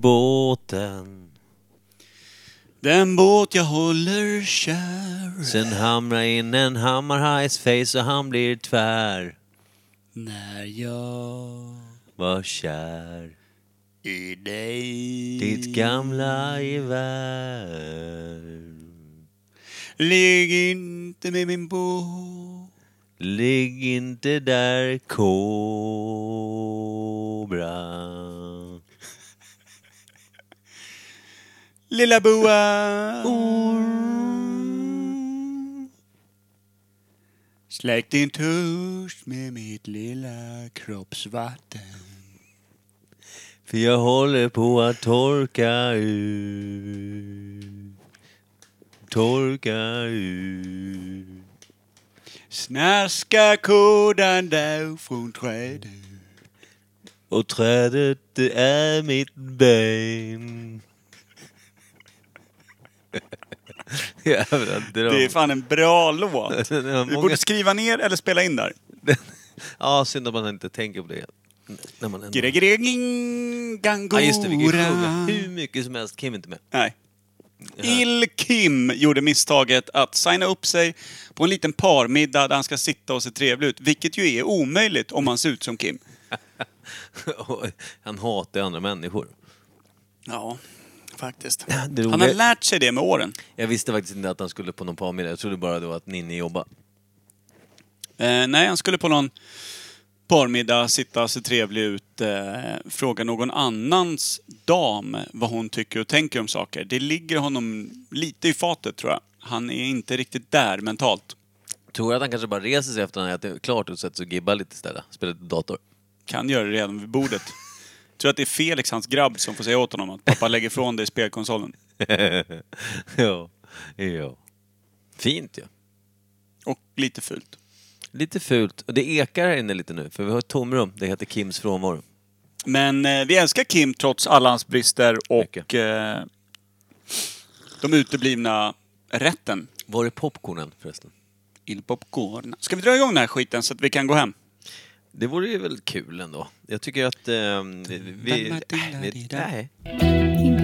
Båten. Den båt jag håller kär Sen hamrar in en hammarhajs face och han blir tvär. när jag Var kär. i dig Ditt gamla gevär. Ligg inte med min båt Ligg inte där kobra. Lilla boa Släck din törst med mitt lilla kroppsvatten För jag håller på att torka ut. Torka ut. Snaska kodan där från trädet Och trädet det är mitt ben. Jävla dröm. Det är fan en bra låt. Den har Vi många- borde skriva ner eller spela in där. Ja, synd att man inte tänker på det. När man ändå... Gangora. Ja, just det. Vi kan ju sjunga hur mycket som helst. Kim är inte med. Nej. Il Kim gjorde misstaget att signa upp sig på en liten parmiddag där han ska sitta och se trevlig ut. Vilket ju är omöjligt om man ser ut som Kim. Och Han hatar andra människor. Ja, faktiskt. Det Han har lärt sig det med åren. Jag visste faktiskt inte att han skulle på någon parmiddag. Jag trodde bara det var att Ninni jobbade. Eh, nej, han skulle på någon parmiddag sitta, se trevlig ut, eh, fråga någon annans dam vad hon tycker och tänker om saker. Det ligger honom lite i fatet tror jag. Han är inte riktigt där mentalt. Tror att han kanske bara reser sig efter att han ätit klart och sätter sig och gibbar lite istället. Spelar lite dator. Kan göra det redan vid bordet. Tror att det är Felix, hans grabb, som får säga åt honom att pappa lägger ifrån dig spelkonsolen. ja. ja. Fint ju. Ja. Och lite fult. Lite fult. Och det ekar här inne lite nu, för vi har ett tomrum. Det heter Kims frånvaro. Men eh, vi älskar Kim trots alla hans brister och eh, de uteblivna rätten. Var är popcornen förresten? Il popcorn. Ska vi dra igång den här skiten så att vi kan gå hem? Det vore ju väl kul ändå. Jag tycker att eh, vi... vi, äh, vi nej.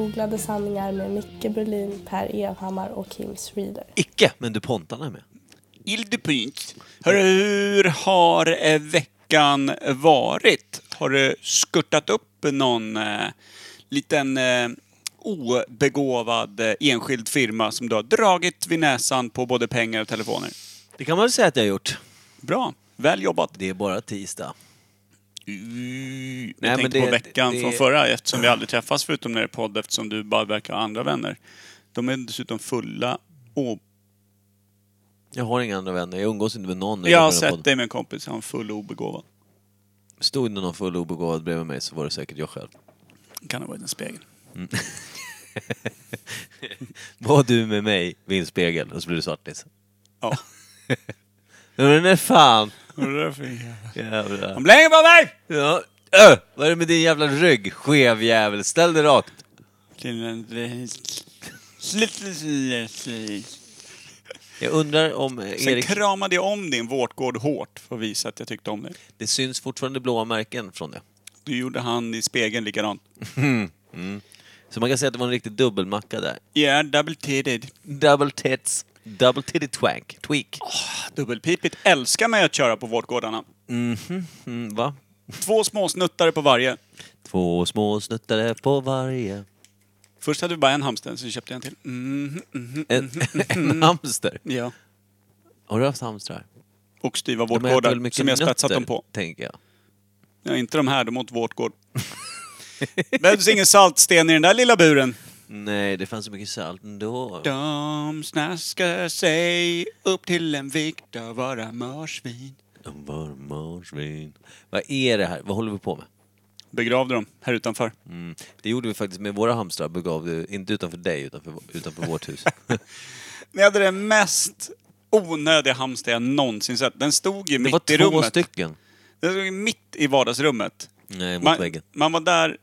Ogooglade sanningar med Micke Berlin, Per Evhammar och Kim Reader. Icke, men DuPontarna är med. Il. Hörru, hur har eh, veckan varit? Har du skuttat upp någon eh, liten eh, obegåvad eh, enskild firma som du har dragit vid näsan på både pengar och telefoner? Det kan man väl säga att jag har gjort. Bra, väl jobbat. Det är bara tisdag. Mm, jag Nej, tänkte det- på veckan det- från förra eftersom vi aldrig träffas förutom när det är podd eftersom du bara verkar ha andra vänner. De är dessutom fulla och... Jag har inga andra vänner. Jag umgås inte med någon. Jag har sett dig med en kompis, han är full och obegåvad. Stod det någon full obegåvad bredvid mig så var det säkert jag själv. Kan ha varit en spegel. Var du med mig vid en spegel och så blir du svartis? Ja. Men det fan! Vad är det för jävla- Jävlar. De blänger på mig! Ja. Ö, vad är det med din jävla rygg? Skev jävel. Ställ dig rakt. Jag undrar om eh, Sen Erik... kramade jag om din vårtgård hårt för att visa att jag tyckte om dig. Det syns fortfarande blåa märken från det. Du gjorde han i spegeln likadant. Så man kan säga att det var en riktig dubbelmacka där. Yeah, double titted. Double tits. Double titty twank. Tweak. Dubbelpipigt älskar mig att köra på vårtgårdarna. Mhm. Mm, va? Två små snuttare på varje. Två små snuttare på varje. Först hade vi bara en hamster, så köpte jag en till. Mhm, mhm. En, en hamster. Ja. Har du haft hamstrar? Och styva vårtgårdar som jag spetsat dem på. tänker jag. Ja, inte de här, de åt vårtgård. Behövdes ingen saltsten i den där lilla buren. Nej, det fanns så mycket salt ändå. De snaskar sig upp till en vikt av våra marsvin. De var marsvin. Vad är det här? Vad håller vi på med? Begravde dem här utanför. Mm. Det gjorde vi faktiskt med våra hamstrar, begav det, inte utanför dig, utanför, utanför vårt hus. Ni hade den mest onödiga hamster jag någonsin sett. Den stod ju Det mitt var i två rummet. stycken. Den stod ju mitt i vardagsrummet. Nej, mot Man, väggen. man var där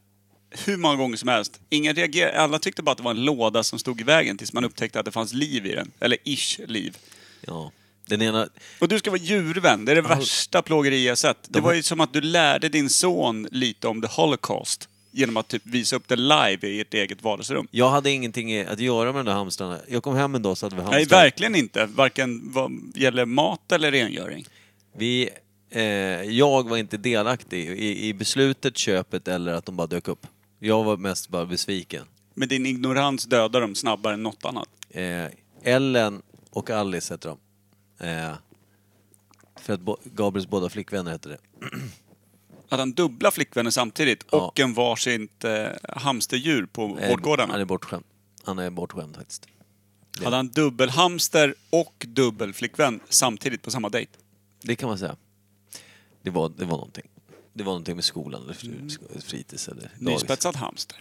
hur många gånger som helst. Ingen reagerade. Alla tyckte bara att det var en låda som stod i vägen tills man upptäckte att det fanns liv i den. Eller ish liv. Ja. Den ena... Och du ska vara djurvän. Det är det värsta plågeri jag sett. Det De- var ju som att du lärde din son lite om the Holocaust. Genom att typ visa upp det live i ert eget vardagsrum. Jag hade ingenting att göra med de där hamstrarna. Jag kom hem en dag så hade vi hamstrar. Nej, verkligen inte. Varken vad gäller mat eller rengöring. Vi, eh, jag var inte delaktig i, i beslutet, köpet eller att de bara dök upp. Jag var mest bara besviken. Men din ignorans dödar dem snabbare än något annat. Eh, Ellen och Alice heter de. Eh, för att bo- Gabriels båda flickvänner heter det. Att han dubbla flickvänner samtidigt Ja. och en varsitt eh, hamsterdjur på Eh, vårdgårdarna. Han är bortskämd. Han är bortskämd faktiskt. Hade han dubbelhamster och dubbelflickvän samtidigt på samma dejt? Det kan man säga. Det var, det var någonting. Det var någonting med skolan eller fr- fritids eller dagis. Nyspetsad hamster.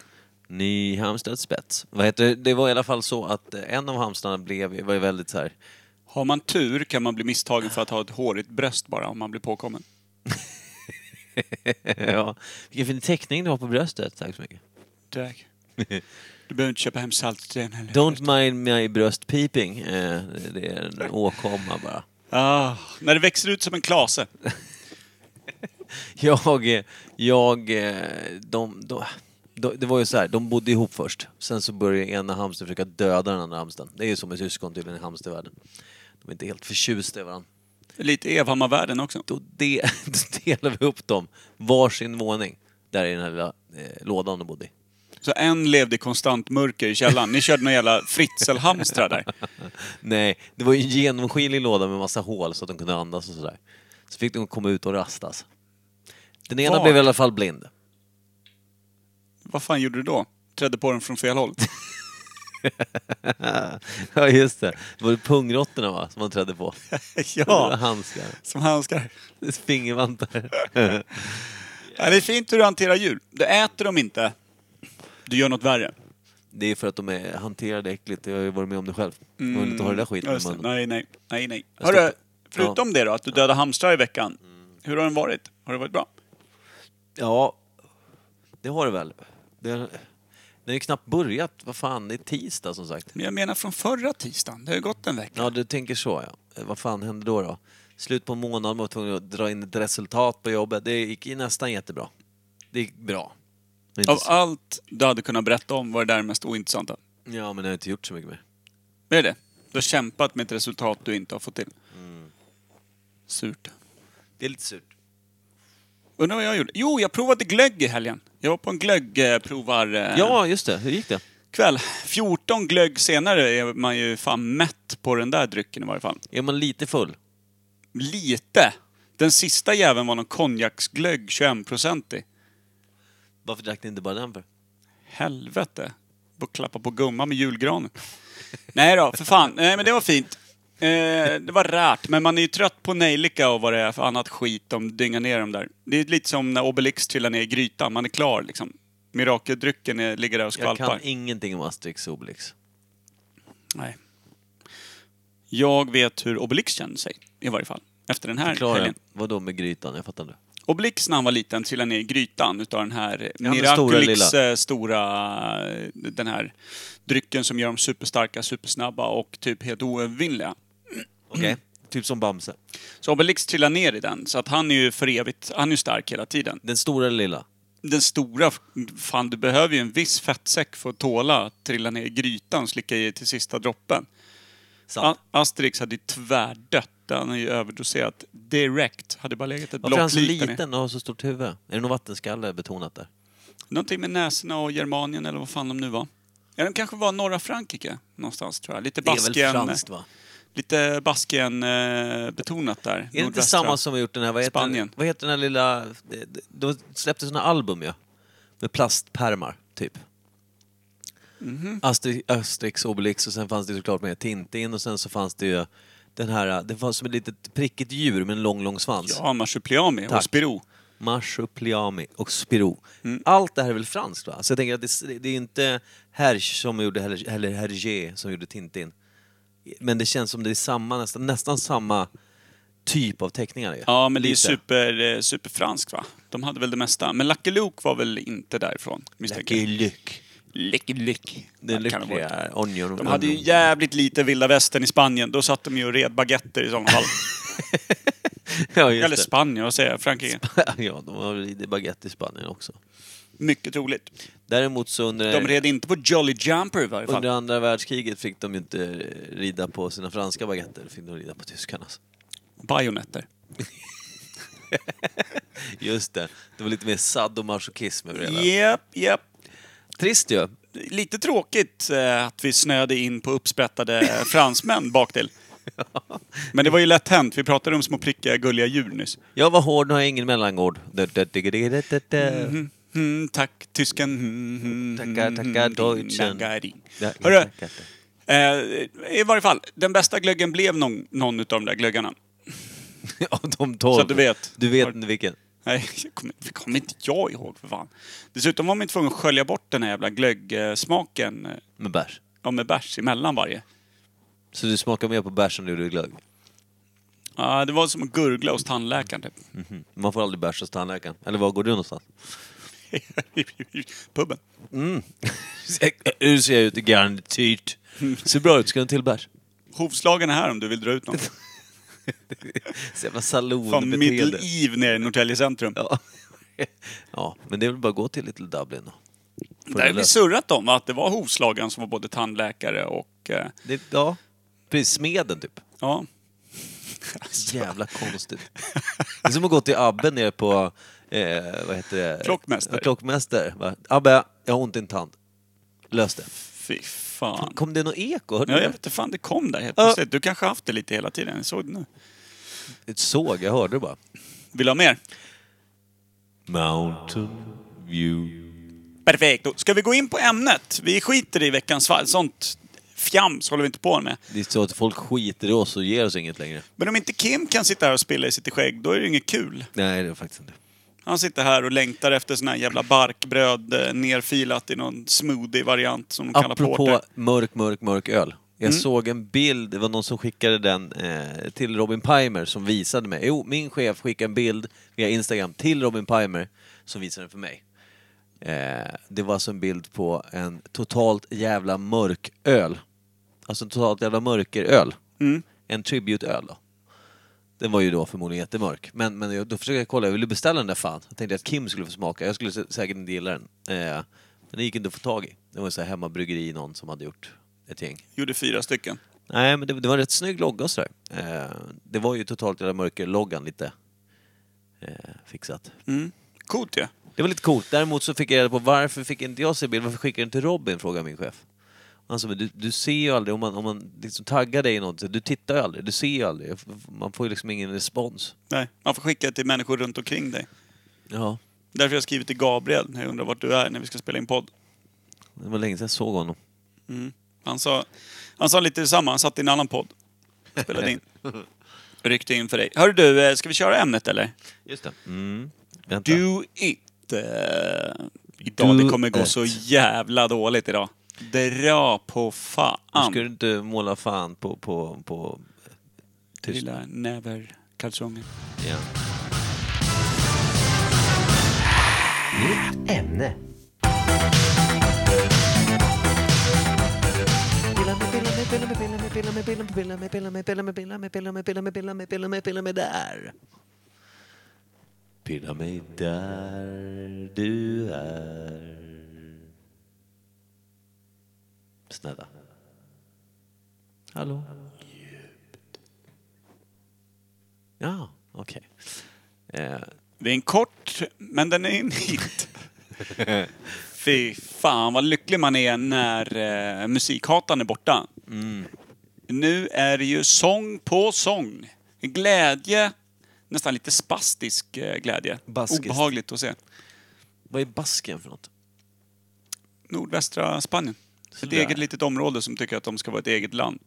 Ny hamstrad spets. Vad heter det? det var i alla fall så att eh, en av hamstrarna blev, var ju väldigt så här. Har man tur kan man bli misstagen för att ha ett hårigt bröst bara om man blir påkommen. ja, vilken fin teckning du har på bröstet. Tack så mycket. Tack. Du behöver inte köpa hem saltsten heller. Don't mind my bröstpeeping. Eh, det är en åkomma bara. Ah, när det växer ut som en klase. Jag, eh, jag, eh, de, de, de, det var ju så här, de bodde ihop först. Sen så började ena hamstern försöka döda den andra hamstern. Det är ju som med syskon tydligen i hamstervärlden. De är inte helt förtjusta i varandra. Lite Evhammar-världen också. Då, de, då delade vi upp dem varsin våning. Där i den här lilla eh, lådan de bodde i. Så en levde i konstant mörker i källaren. Ni körde några jävla fritzelhamstrar där. Nej, det var ju en genomskinlig låda med massa hål så att de kunde andas och sådär. Så fick de komma ut och rastas. Den ena Var? blev i alla fall blind. Vad fan gjorde du då? Trädde på den från fel håll? ja, just det. Det var det pungråttorna va, som man trädde på. ja, Handskar. som handskar. Fingervantar. Ja, det är fint hur du hanterar djur. Du äter dem inte. Du gör något värre. Det är för att de är hanterade äckligt. Jag har ju varit med om det själv. Jag vill inte ha det där skiten Ja, i munnen. Nej, nej, nej, nej. Jag Hörru, stoppar- förutom det då, att du dödade hamstrar i veckan. Hur har den varit? Har det varit bra? Ja, det har det väl. Det, det har ju knappt börjat. Vad fan, det är tisdag som sagt. Men jag menar från förra tisdagen. Det har ju gått en vecka. Ja, du tänker så ja. Eh, Vad fan hände då då? Slut på en månad, man var tvungen att dra in ett resultat på jobbet. Det gick ju nästan jättebra. Det gick bra. Men inte Av så- allt du hade kunnat berätta om var det där mest ointressanta. Ja, men jag har inte gjort så mycket mer. Är det det? Du har kämpat med ett resultat du inte har fått till. Mm. Surt. Det är lite surt. Undrar vad jag gjorde? Jo, jag provade glögg i helgen. Jag var på en glöggprovar... Ja, just det. Hur gick det? kväll. 14 glögg senare är man ju fan mätt på den där drycken i varje fall. Är man lite full? Lite. Den sista jäveln var någon konjaksglögg, 21-procentig. Varför drack ni inte bara den för? Helvete. Bara klappa på gumma med julgranen. Nej då, för fan. Nej men det var fint. Eh, det var rärt, men man är ju trött på nejlika och vad det är för annat skit de dyngar ner dem där. Det är lite som när Obelix trillar ner i grytan, man är klar liksom. Mirakeldrycken är, ligger där och Jag skvalpar. kan ingenting om Asterix och Obelix. Nej. Jag vet hur Obelix kände sig, i varje fall. Efter den här Förklara. helgen. Vad då med grytan? Jag fattar inte. Obelix när han var liten trillade ner i grytan utav den här stora Miraculix lilla. eh, stora, den här drycken som gör dem superstarka, supersnabba och typ helt oövervinnliga. Okej. Typ som Bamse. Så Obelix trillar ner i den, så att han är ju för evigt, han är ju stark hela tiden. Den stora eller lilla? Den stora, fan du behöver ju en viss fettsäck för att tåla att trilla ner i grytan och slicka i till sista droppen. Sant. A- Asterix hade ju tvärdött. Han har ju överdoserat direkt. Hade bara legat ett Varför är han block så liten och har så stort huvud? Är det någon vattenskalle betonat där? Någonting med näsorna och Germanien eller vad fan de nu var. Ja, de kanske var norra Frankrike någonstans tror jag. Lite Det är väl Baskien, franskt va? Lite Baskien eh, betonat där. Är det inte samma som har gjort den här, vad heter, Spanien. vad heter den här lilla... det- De släppte såna album ja. med plastpärmar, typ. Astri- Asterix, Obelix och sen fanns det såklart med Tintin och sen så fanns det ju den här, det var som ett litet prickigt djur med en lång, lång svans. Ja, Marsupilami och Tack. Spirou. Marsupilami och Spirou. Allt det här är väl franskt va? Så jag tänker att det, det är inte Hergé som gjorde, eller Hergé som gjorde Tintin. Men det känns som det är samma, nästan, nästan samma typ av teckningar. Ja, men det är ju super, eh, superfranskt va? De hade väl det mesta. Men Lucky Luke var väl inte därifrån, Lucky. Luke. Lucky Luke. Varit. lyckliga onion. De hade ju jävligt lite vilda västern i Spanien. Då satt de ju och red baguetter i sådana fall. ja, Eller. Spanien, vad säger jag? Frankrike. ja, de har baguette i Spanien också. Mycket troligt. Däremot så under, De red inte på Jolly Jumper i varje fall. under andra världskriget fick de ju inte rida på sina franska baguetter, fick de rida på tyskarnas. Bajonetter. Just det, det var lite mer sadomasochism över det hela. Japp, japp. Trist ju. Lite tråkigt eh, att vi snöade in på uppsprättade fransmän baktill. Men det var ju lätt hänt. Vi pratade om små prickiga gulliga djur nyss. Jag var hård, nu har ingen mellangård. Da, da, Mm, mm, tack, tysken. Mm, mm, Tackar, mm, tackar, mm, Deutschen. Dagarin. Da, Hörru, tackar, tackar. eh, i varje fall, den bästa glöggen blev någon, någon utav de där glöggarna. Ja, de tolv. Så att du vet. Du vet inte vilken. Nej, det kommer, det kommer inte jag ihåg för fan. Dessutom var man ju tvungen att skölja bort den här jävla glöggsmaken eh, Med bärs. ja, med bärs emellan varje. Så du smakar mer på bärs än du gjorde glögg? Ja, det var som att gurgla hos tandläkaren typ. Mhm. Man får aldrig bärs hos tandläkaren. Eller var går du någonstans? Puben. Mm. Hur ser jag ut i garnityrt? Ser bra ut, ska du ha en till bärs? Hovslagen är här om du vill dra ut någon. Så jävla salonbeteende. Middle Eve nere i Norrtälje centrum. Ja. ja, men det är väl bara att gå till Little Dublin då. Får Där det har vi surrat om att det var hovslagaren som var både tandläkare och... Eh, det, Ja, precis. Smeden typ. ja. Jävla konstigt. Det är som att gå till Abbe nere på, eh, vad heter det? Klockmästare. Klockmästare. Va? Abbe, jag har ont i en tand. Lös det. Fy fan. Kom det något eko? Hörde Ja, du jag det? vet inte fan det kom där helt Ja. plötsligt. Du kanske haft det lite hela tiden. Jag såg det nu. Ett såg, jag hörde det bara. Vill du ha mer? Mountain view. Perfekt. Då Ska vi gå in på ämnet? Vi skiter i veckans fall. Sånt fjams håller vi inte på med. Det är så att folk skiter i oss och ger oss inget längre. Men om inte Kim kan sitta här och spilla i sitt skägg, då är det inget kul. Nej, det är faktiskt inte. Han sitter här och längtar efter sån här jävla barkbröd eh, nerfilat i någon smoothie-variant som de kallar Apropå porter. mörk, mörk, mörk öl. Jag Mm. såg en bild, det var någon som skickade den eh, till Robin Pimer som visade mig. Jo, min chef skickade en bild via Instagram till Robin Pimer som visade den för mig. Eh, det var alltså en bild på en totalt jävla mörk öl. Alltså en totalt jävla mörkeröl. Mm. En tribute-öl då. Den var ju då förmodligen jättemörk. Men, men jag, då försökte jag kolla, jag ville beställa den där fan. Jag tänkte att Kim skulle få smaka, jag skulle sä- säkert inte gilla den. Eh, men det gick inte att få tag i. Det var så här hemmabryggeri någon som hade gjort ett gäng. Gjorde fyra stycken. Nej men det, det var en rätt snygg logga och sådär. Eh, det var ju totalt jävla mörker-loggan lite eh, fixat. Mm. Coolt ju. Det var lite coolt. Däremot så fick jag reda på varför fick inte jag se bild? Varför skickade du den till Robin? Frågade min chef. Men du, du ser ju aldrig, om man, om man liksom taggar dig i något, så du tittar ju aldrig, du ser ju aldrig. Man får ju liksom ingen respons. Nej, man får skicka till människor runt omkring dig. Ja, Därför har jag skrivit till Gabriel när jag undrar vart du är när vi ska spela in podd. det var länge sedan jag såg honom. Mm. Han, sa, han sa lite detsamma, han satt i en annan podd. Spelade in. Ryckte in för dig. Hör du, eh, ska vi köra ämnet eller? Just det. Mm. Vänta. Do it. Uh, idag, Do det kommer gå it. så jävla dåligt idag. Dra på fan. Ska du inte måla fan på, på, på tyst? Lilla näverkalsonger. Ja. ämne. Pilla mig där. Pilla mig där du är. Snälla. Hallå? Ja, okej. Eh, Det är en kort, men den är en hit. Fy fan vad lycklig man är när eh, musikhataren är borta. Nu är det ju sång på sång. Glädje, nästan lite spastisk eh, glädje. Baskiskt. Obehagligt att se. Vad är Baskien för något? Nordvästra Spanien. Ett eget litet område som tycker att de ska vara ett eget land.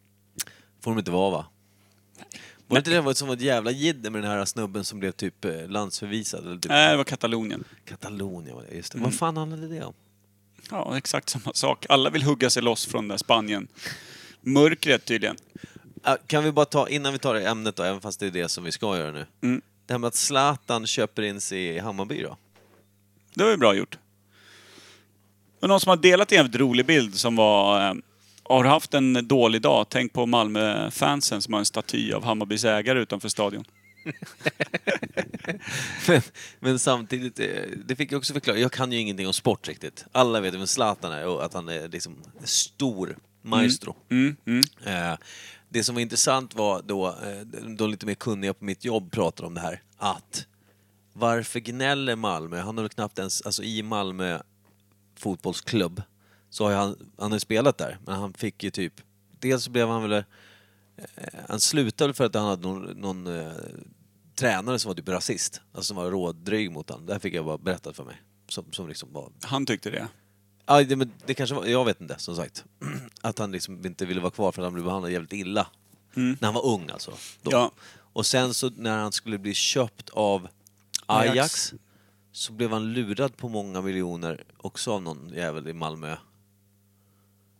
Får de inte vara va? Var inte det var som var ett jävla jidder med den här snubben som blev typ eh, landsförvisad? Eller typ Nej, det var Katalonien. Katalonien var det, just det. Mm. Vad fan handlade det om? Ja, exakt samma sak. Alla vill hugga sig loss från det där Spanien. Mörkret tydligen. Ah, Kan vi bara ta, innan vi tar det ämnet då, även fast det är det som vi ska göra nu. Mm. Det här med att Zlatan köper in sig i Hammarby då? Det var ju bra gjort. Och någon som har delat en jävligt rolig bild som var... Eh, har du haft en dålig dag? Tänk på Malmö-fansen som har en staty av Hammarbys ägare utanför stadion. Men, men samtidigt, eh, det fick jag också förklara, jag kan ju ingenting om sport riktigt. Alla vet vem Zlatan är och att han är liksom stor maestro. Mm, mm. Eh, Det som var intressant var då, eh, de lite mer kunniga på mitt jobb pratade om det här, att varför gnäller Malmö? Han har väl knappt ens, alltså i Malmö fotbollsklubb, så har han, han har spelat där, men han fick ju typ, dels så blev han väl, eh, han slutade väl för att han hade någon, någon eh, tränare som var typ rasist, alltså som var rådryg mot honom. Det här fick jag bara berättat för mig. Som, som liksom var Han tyckte det. Ja, det, men det kanske var, jag vet inte, som sagt. Att han liksom inte ville vara kvar för att han blev behandlad jävligt illa. Mm. När han var ung alltså. Då. Ja. Och sen så när han skulle bli köpt av Ajax, Ajax. Så blev han lurad på många miljoner också av någon jävel i Malmö.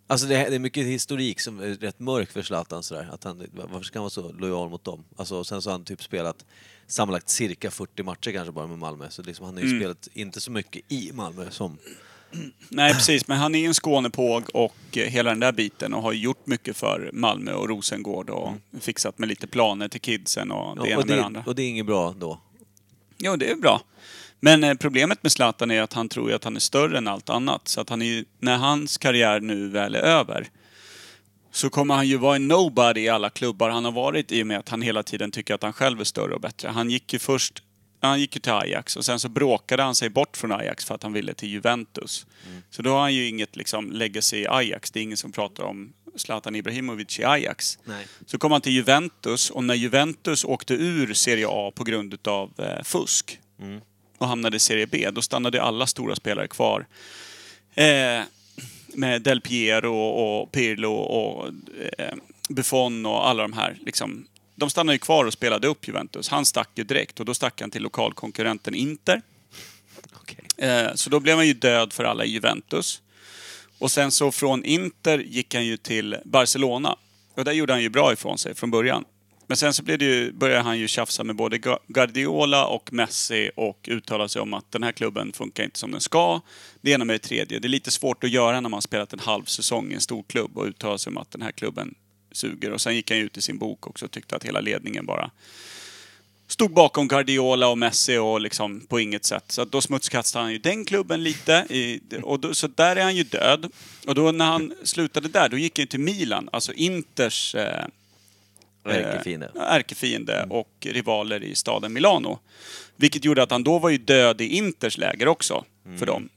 Alltså det, är- det är mycket historik som är rätt mörk för Zlatan sådär. Att han, varför ska han vara så lojal mot dem? Alltså, sen så har han typ spelat sammanlagt cirka 40 matcher kanske bara med Malmö. Så liksom, han har ju Mm. spelat inte så mycket i Malmö som... Nej, precis. Men han är en Skånepåg och hela den där biten och har gjort mycket för Malmö och Rosengård och fixat med lite planer till kidsen och det Ja, ena och, med det det, andra. och det är inget bra då. Jo, det är bra. Men eh, problemet med Zlatan är att han tror att han är större än allt annat. Så att han är när hans karriär nu väl är över så kommer han ju vara en nobody i alla klubbar han har varit i och med att han hela tiden tycker att han själv är större och bättre. Han gick ju först han gick ju till Ajax och sen så bråkade han sig bort från Ajax för att han ville till Juventus. Så då har han ju inget liksom legacy i Ajax. Det är ingen som pratar om Zlatan Ibrahimovic i Ajax. Nej. Så kom han till Juventus och när Juventus åkte ur Serie A på grund utav eh, fusk och hamnade i Serie B, då stannade alla stora spelare kvar. Eh, med Del Piero och Pirlo och eh, Buffon och alla de här. Liksom, de stannade ju kvar och spelade upp Juventus. Han stack ju direkt och då stack han till lokalkonkurrenten Inter. Okej. Eh, så då blev han ju död för alla i Juventus. Och sen så från Inter gick han ju till Barcelona. Och där gjorde han ju bra ifrån sig från början. Men sen så blev det ju, började han ju tjafsa med både Guardiola och Messi och uttala sig om att den här klubben funkar inte som den ska. Det ena med det tredje. Det är lite svårt att göra när man spelat en halv säsong i en stor klubb och uttala sig om att den här klubben suger. Och sen gick han ju ut i sin bok också och tyckte att hela ledningen bara stod bakom Guardiola och Messi och liksom på inget sätt. Så då smutskastade han ju den klubben lite. I, och då, så där är han ju död. Och då när han slutade där, då gick han ju till Milan, alltså Inters eh, Ärkefiende. eh, ärkefiende och rivaler i staden Milano. Vilket gjorde att han då var ju död i Inters läger också, för dem.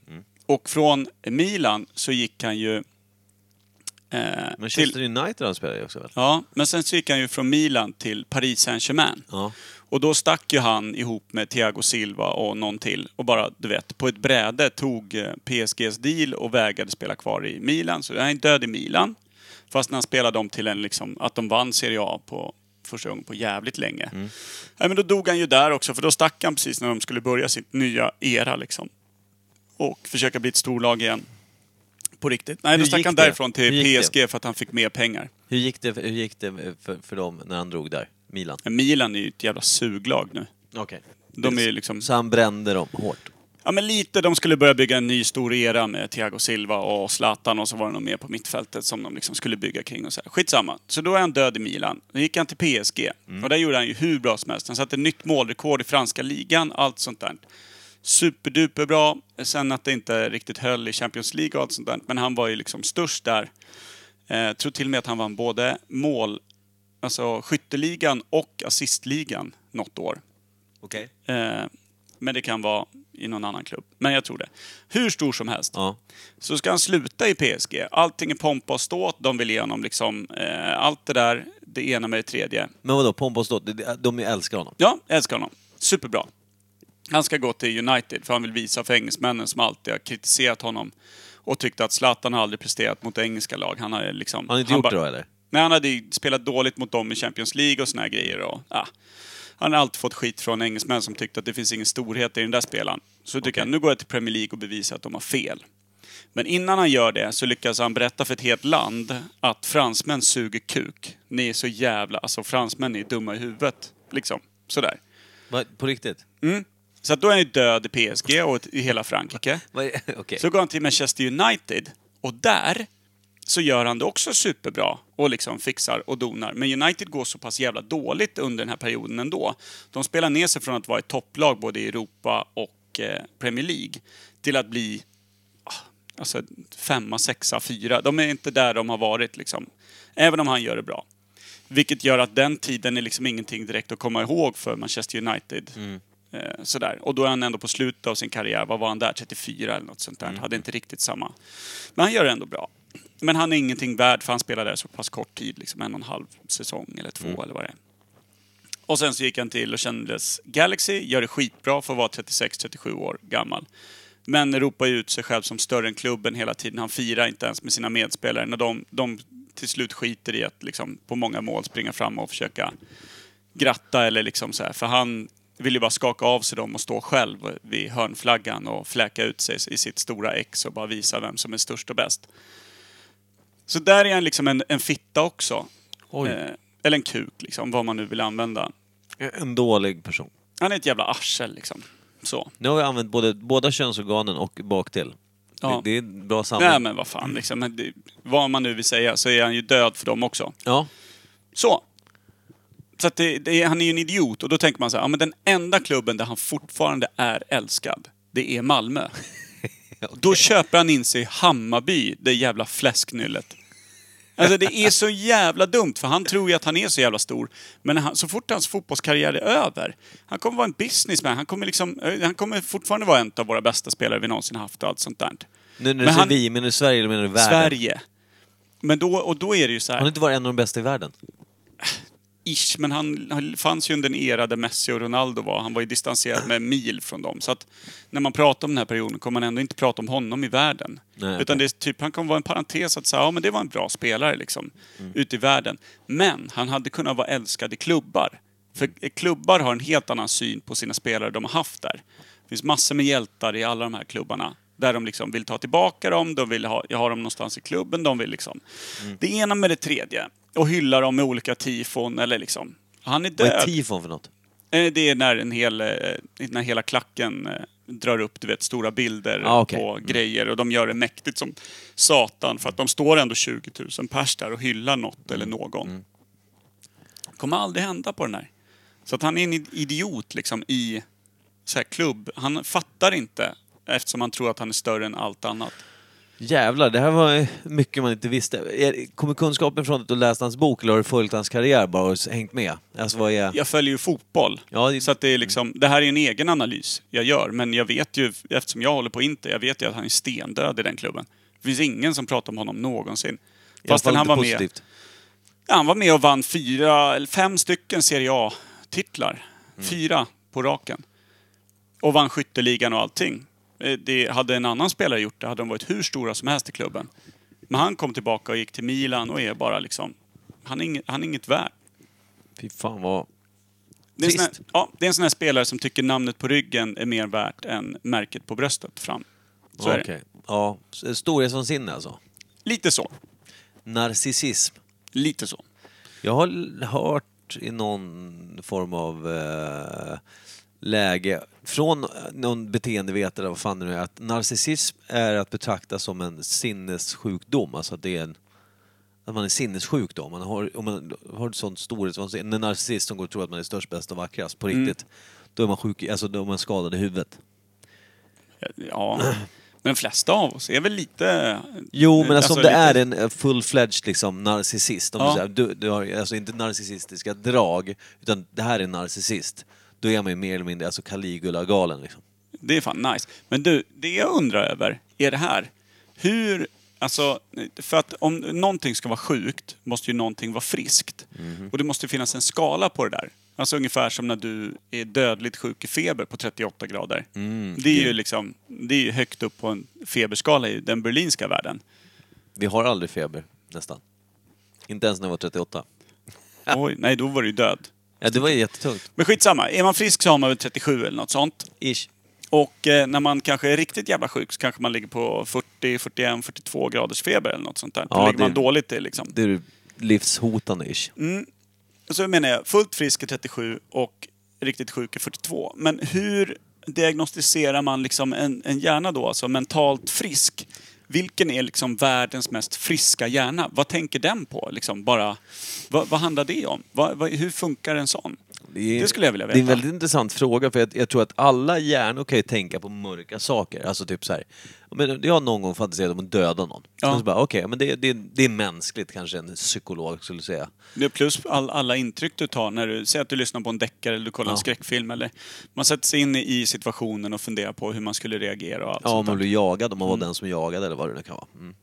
Och från Milan så gick han ju... Eh, Manchester United han spelar ju också väl? Ja, men sen så gick han ju från Milan till Paris Saint-Germain. Ja. Och då stack ju han ihop med Thiago Silva och någon till och bara, du vet, på ett bräde tog eh, PSGs deal och vägrade spela kvar i Milan. Så han är död i Milan. Fast när han spelade dem till en liksom, att de vann Serie A på första gången på jävligt länge. Nej, men då dog han ju där också, för då stack han precis när de skulle börja sitt nya era liksom. Och försöka bli ett storlag igen. På riktigt. Nej, då stack han det? därifrån till PSG för att han fick mer pengar. Hur gick det, hur gick det för, för dem när han drog där? Milan? Milan är ju ett jävla suglag nu. Okej. De är ju liksom... Så han brände dem hårt? Ja, men lite. De skulle börja bygga en ny stor era med Thiago Silva och Zlatan och så var det nog mer på mittfältet som de liksom skulle bygga kring och så här. Skitsamma. Så då är han död i Milan. Då gick han till PSG. Och där gjorde han ju hur bra som helst. Han satte nytt målrekord i franska ligan, allt sånt där. Superduper bra. Sen att det inte riktigt höll i Champions League och allt sånt där. Men han var ju liksom störst där. Eh, tror till och med att han vann både mål, alltså skytteligan och assistligan något år. Okej. Eh, men det kan vara i någon annan klubb. Men jag tror det. Hur stor som helst. Ja. Så ska han sluta i PSG. Allting är pompa och ståt. De vill igenom liksom eh, allt det där. Det ena med det tredje. Men vadå, pompa och ståt, de- de älskar honom? Ja, älskar honom. Superbra. Han ska gå till United för han vill visa för engelsmännen som alltid har kritiserat honom och tyckte att Zlatan har aldrig presterat mot engelska lag. Han har liksom... Har han inte gjort bara- det då eller? Nej, han hade ju spelat dåligt mot dem i Champions League och såna här grejer. Och, ja. Han har alltid fått skit från engelsmän som tyckte att det finns ingen storhet i den där spelaren. Så tycker jag, nu går jag till Premier League och bevisar att de har fel. Men innan han gör det så lyckas han berätta för ett helt land att fransmän suger kuk. Ni är så jävla... Alltså fransmän är dumma i huvudet. Liksom. Sådär. Va, på riktigt? Så att då är han ju död i PSG och i hela Frankrike. Är- Okej. Så går han till Manchester United och där så gör han det också superbra och liksom fixar och donar. Men United går så pass jävla dåligt under den här perioden ändå. De spelar ner sig från att vara ett topplag både i Europa och eh, Premier League till att bli ah, alltså, femma, sexa, fyra. De är inte där de har varit liksom. Även om han gör det bra. Vilket gör att den tiden är liksom ingenting direkt att komma ihåg för Manchester United. Eh, sådär. Och då är han ändå på slutet av sin karriär. Vad var han där? 34 eller något sånt där. Hade inte riktigt samma. Men han gör det ändå bra. Men han är ingenting värd för han spelar där så pass kort tid. Liksom en och en halv säsong eller två eller vad det är. Och sen så gick han till Los Angeles Galaxy. Gör det skitbra för att vara 36-37 år gammal. Men ropar ut sig själv som större än klubben hela tiden. Han firar inte ens med sina medspelare när de, de till slut skiter i att liksom, på många mål springa fram och försöka gratta eller liksom så här. För han vill ju bara skaka av sig dem och stå själv vid hörnflaggan och fläka ut sig i sitt stora ex och bara visa vem som är störst och bäst. Så där är han liksom en, en fitta också. Oj. Eh, eller en kuk, liksom, vad man nu vill använda. En dålig person. Han är ett jävla arsel liksom. Så. Nu har vi använt både, båda könsorganen och baktill. Ja. Det, det är en bra samling. Nej men vad fan, liksom, men det, vad man nu vill säga så är han ju död för dem också. Ja. Så. Så att det, det, han är ju en idiot och då tänker man så här, ja men den enda klubben där han fortfarande är älskad, det är Malmö. Då köper han in sig i Hammarby, det jävla fläsknyllet. Alltså det är så jävla dumt, för han tror ju att han är så jävla stor. Men han, så fort hans fotbollskarriär är över, han kommer vara en businessman, han kommer, liksom, eh, han kommer fortfarande vara en av våra bästa spelare vi någonsin haft och allt sånt där. Nu när du Men säger vi, menar du Sverige eller menar du världen? Sverige. Men då, och då är det ju så här. Han har inte varit en av de bästa i världen? Ish, men han, han fanns ju under en era där Messi och Ronaldo var. Han var ju distanserad med mil från dem. Så att när man pratar om den här perioden kommer man ändå inte prata om honom i världen. Nej, Utan det är typ, han kommer vara en parentes att säga, ja men det var en bra spelare liksom, Mm. ute i världen. Men han hade kunnat vara älskad i klubbar. För klubbar har en helt annan syn på sina spelare de har haft där. Det finns massor med hjältar i alla de här klubbarna. Där de liksom vill ta tillbaka dem, de vill ha, ha dem någonstans i klubben, de vill liksom... Mm. Det ena med det tredje. Och hylla dem med olika tifon eller liksom... Han är Vad är död. tifon för något? Eh, Det är när, en hel, eh, när hela klacken eh, drar upp du vet, stora bilder Ah, okej. på grejer och de gör det mäktigt som satan för att de står ändå 20 000 pers där och hyllar något eller någon. kommer aldrig hända på den här. Så att han är en idiot liksom i så här klubb. Han fattar inte eftersom han tror att han är större än allt annat. Jävlar, det här var mycket man inte visste. Kommer kunskapen från att du läst hans bok eller har du följt hans karriär bara och hängt med? Alltså vad är... Jag följer ju fotboll. Ja, det- Så att det är liksom, det här är en egen analys jag gör. Men jag vet ju, eftersom jag håller på Inter, jag vet ju att han är stendöd i den klubben. Det finns ingen som pratar om honom någonsin. Fastän fall han inte var med. positivt. Ja, han var med och vann fyra, eller fem stycken Serie A-titlar. Mm. Fyra på raken. Och vann skytteligan och allting. Eh, Det hade en annan spelare gjort det hade de varit hur stora som helst i klubben. Men han kom tillbaka och gick till Milan och är bara liksom... Han är inget, han är inget värd. Fy fan vad... Det är, en sån här, ja, det är en sån här spelare som tycker namnet på ryggen är mer värt än märket på bröstet fram. Så är det. Okej. Ja, storhetsvansinne alltså. Lite så. Narcissism. Lite så. Jag har hört i någon form av eh, läge från någon beteendevetare, vad fan det nu är, att narcissism är att betrakta som en sinnessjukdom. Alltså att det är en att man är sinnessjuk då. Om man har, om man har ett sånt storhetsvansinne, en narcissist som går och tror att man är störst, bäst och vackrast på Mm. riktigt. Då är man sjuk, alltså då är man skadad i huvudet. Ja. Men de flesta av oss är väl lite... Jo, men alltså, om det är en eh, full-fledged liksom, narcissist, om Ja. du, säger, du, du har alltså inte narcissistiska drag, utan det här är en narcissist, då är man ju mer eller mindre alltså Caligula-galen. Liksom. Det är fan nice. Men du, det jag undrar över är det här. Hur... Alltså, för att om någonting ska vara sjukt måste ju någonting vara friskt. Mhm. Och det måste finnas en skala på det där. Alltså ungefär som när du är dödligt sjuk i feber på 38 grader. Mm. Det är ju liksom, det är ju högt upp på en feberskala i den berlinska världen. Vi har aldrig feber, nästan. Inte ens när jag var 38. Oj, nej då var du ju död. Ja, det var ju jättetungt. Men skitsamma, är man frisk så har man väl 37 eller något sånt. Ish. Och eh, när man kanske är riktigt jävla sjuk så kanske man ligger på 40, 41, 42 graders feber eller något sånt där. Då Ja, ligger man det- dåligt till liksom. Det är livshotande ish. Och så menar jag, fullt frisk är 37 och riktigt sjuk är 42. Men hur diagnostiserar man liksom en, en hjärna då, alltså mentalt frisk? Vilken är liksom världens mest friska hjärna? Vad tänker den på? Liksom bara, vad, vad handlar det om? Vad, vad, hur funkar en sån? Är- Det skulle jag vilja Det är en veta. väldigt intressant fråga för jag, jag tror att alla hjärnor kan ju tänka på mörka saker. Alltså typ så här. Men jag har någon gång fantiserat om att döda någon. Ja. Så bara, okej, men det, det, det är mänskligt kanske en psykolog skulle säga. Det är plus all, alla intryck du tar när du, säg att du lyssnar på en deckare eller du kollar en Ja. skräckfilm eller man sätter sig in i situationen och funderar på hur man skulle reagera och allt Ja, om man blir jagad, om man var den som jagade eller vad det nu kan vara. Mm.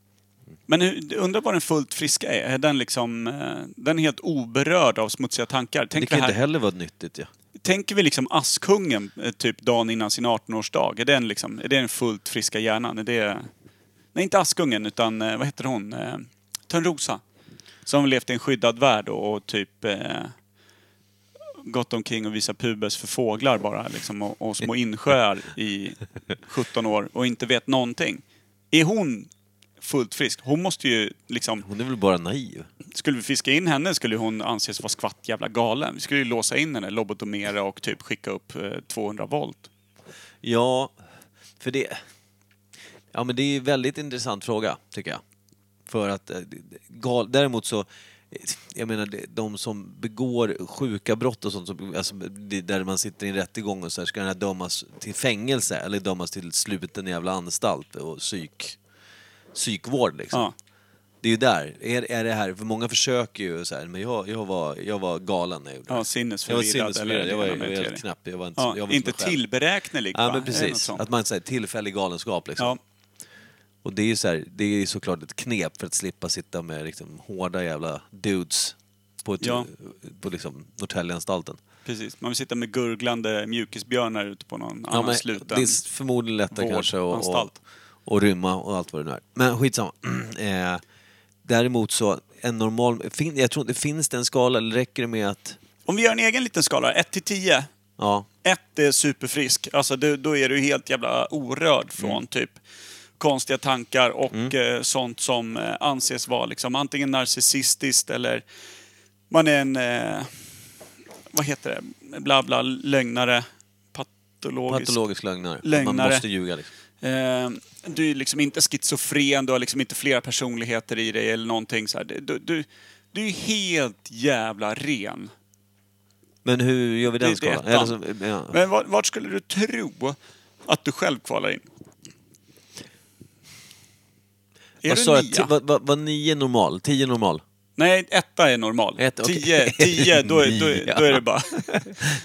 Men hur, undrar vad den fullt friska är? Är den liksom, eh, den är helt oberörd av smutsiga tankar? Det Tänk kan det inte här, heller vara nyttigt ja. tänker vi liksom Askungen eh, typ dagen innan sin 18-årsdag? Är den liksom, är det den fullt friska hjärnan? Är det, nej inte Askungen utan, eh, vad heter hon? Eh, Törnrosa. Som levt i en skyddad värld och, och typ eh, gått omkring och visat pubes för fåglar bara liksom och, och små insjöar i 17 år och inte vet någonting. Är hon fullt frisk? Hon måste ju liksom Hon är väl bara naiv? skulle vi fiska in henne skulle hon anses vara skvatt jävla galen. Vi skulle ju låsa in henne, lobotomera och typ skicka upp eh, 200 volt. Ja, för det... Ja men det är en väldigt intressant fråga, tycker jag. För att, eh, gal, däremot så, eh, jag menar det- de som begår sjuka brott och sånt, som, alltså, det- där man sitter i en rättegång och så här, ska den här dömas till fängelse eller dömas till sluten jävla anstalt och psyk, psykvård liksom. Ja. Det är ju där, är, är det här, för många försöker ju så här, men jag, jag, var, jag var galen när jag gjorde Ja, det. Jag var sinnesförvirrad. sinnesförvirrad, jag var, jag var helt knapp. Jag var inte, Ja, jag var inte mig själv. tillberäknelig Ja va? men Är det något precis, sånt? att man säger tillfällig galenskap liksom. Ja, Och det är ju så här, det är ju såklart ett knep för att slippa sitta med liksom hårda jävla dudes på, ett, Ja. på liksom Norrtäljeanstalten. precis. Man vill sitta med gurglande mjukisbjörnar ute på någon Ja, annan men sluten... det är förmodligen lättare kanske att vårdanstalt. Och rymma och allt vad det nu är. Men skitsamma. eh, däremot så, en normal... Fin, jag tror inte, finns det en skala eller räcker det med att... Om vi gör en egen liten skala, 1 till 10. Ja, 1 är superfrisk, alltså du, då är du helt jävla orörd från Mm. typ konstiga tankar och eh, sånt som eh, anses vara liksom antingen narcissistiskt eller man är en, eh, vad heter det, bla bla, lögnare, patologisk. patologisk lögnare. Att Man Lögnare. måste ljuga liksom. Eh, du är liksom inte schizofren, du har liksom inte flera personligheter i dig eller någonting så här. Du, du, du är helt jävla ren. Men hur gör vi den Det- är skalan? Eller ettan. så, ja. Men vart, vart skulle du tro att du själv kvalar in? Är Vad du nia? Vad vad- vad nio normal? Tio normal? Nej, etta är normal. Ett, okej. tio, tio då, är, då, är- då är det bara,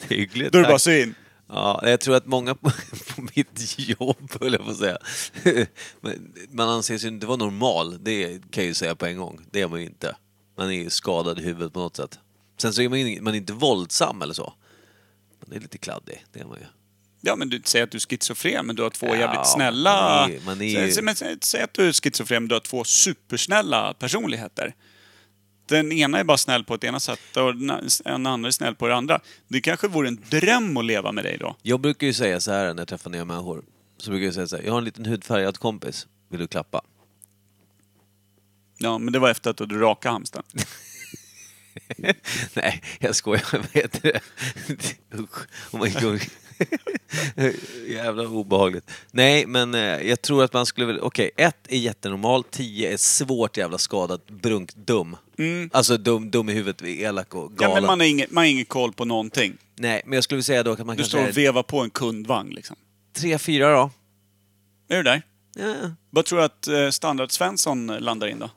Det är hyggligt. då är det bara så in. Ja, jag tror att många på, på mitt jobb, höll jag på att säga, Men man anses ju inte vara normal, det kan jag ju säga på en gång. Det är man ju inte. Man är ju skadad i huvudet på något sätt. Sen så är man, ju- man är inte våldsam eller så. Man är lite kladdig, det är man ju. Ja, men du säger att du är schizofren, men du har två Ja, jävligt snälla... man är- man är ju- Säg, men säg, säg att du är schizofren, men du har två supersnälla personligheter. Den ena är bara snäll på ett ena sätt och den andra är snäll på det andra. Det kanske vore en dröm att leva med dig då. Jag brukar ju säga så här när jag träffar nya människor. Så brukar jag säga så här, jag har en liten hudfärgad kompis, vill du klappa? Ja, men det var efter att du rakade hamstern. Nej, jag skojar. Vad heter det? Usch, oh my god. Jävla obehagligt. Nej, men eh, jag tror att man skulle väl... Okej, ett är jättenormal, tio är svårt jävla skadat, brunk, dum. Alltså dum, dum i huvudet, elak och Mm. Ja, galen. men man har ingen, man har ingen koll på någonting. Nej, men jag skulle vilja säga då att man Du kanske står och vevar på en kundvagn liksom. tre, fyra då. Är du där? Ja. Vad tror du att eh, standard Svensson landar in då?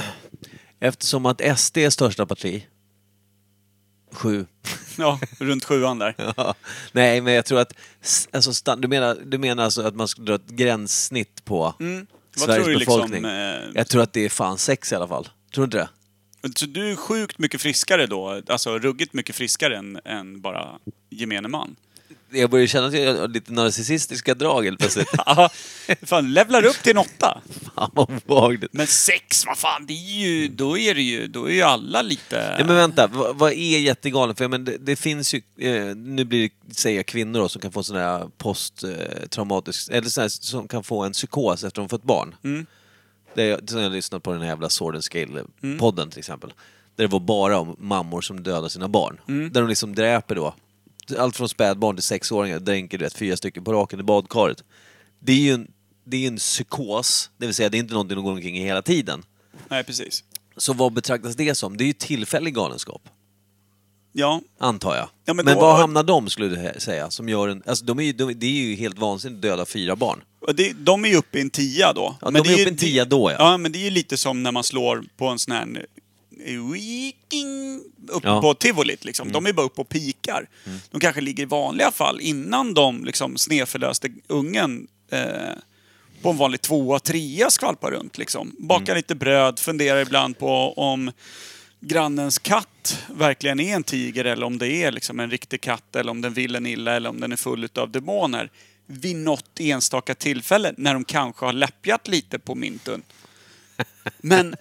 Eftersom att SD är största parti. Sju. Ja, runt sjuan där. Ja. Nej, men jag tror att... Alltså, du, menar, du menar alltså att man skulle dra ett gränssnitt på Mm. Vad Sveriges tror du befolkning? liksom... Eh, Jag tror att det är fan sex i alla fall. Tror du inte det? Så du är sjukt mycket friskare då? Alltså ruggigt mycket friskare än, än bara gemene man? Jag börjar känna att jag har lite narcissistiska drag helt plötsligt. Ja, fan, levlar upp till en åtta. Fan vad obehagligt. Men sex, vad fan, det är ju, då är det ju, då är ju alla lite... Ja, men vänta, vad, vad är jättegalet? För jag men det, det finns ju, eh, nu blir det, säger jag kvinnor då, som kan få sån här posttraumatisk, eller sån här, som kan få en psykos efter de fått barn. Mm. Det jag har lyssnat på den här jävla Sword and Scale-podden till exempel. Där det var bara om mammor som dödar sina barn. Där de liksom dräper då, allt från spädbarn till sexåringar, dränker du vet, fyra stycken på raken i badkaret. Det är ju en, det är en psykos, det vill säga det är inte någonting de går omkring i hela tiden. Nej, precis. Så vad betraktas det som? Det är ju tillfällig galenskap. Ja, Antar jag. Ja, men men då- var hamnar de skulle du säga? Som gör en, alltså de är ju, de, det är ju helt vansinnigt att döda fyra barn. det, de är ju uppe i en tia då. Ja, Men de det är uppe i en tia då, ja. Ja, men det är ju lite som när man slår på en sån här... Upp Ja. Mm. på tivolit liksom. De är bara uppe och pikar. De kanske ligger i vanliga fall innan de liksom snedförlöste ungen eh, på en vanlig tvåa, trea skvalpar runt liksom. Bakar Mm. lite bröd, funderar ibland på om grannens katt verkligen är en tiger eller om det är liksom en riktig katt eller om den vill en illa eller om den är full av demoner. Vid något enstaka tillfälle när de kanske har läppjat lite på mintun. Men,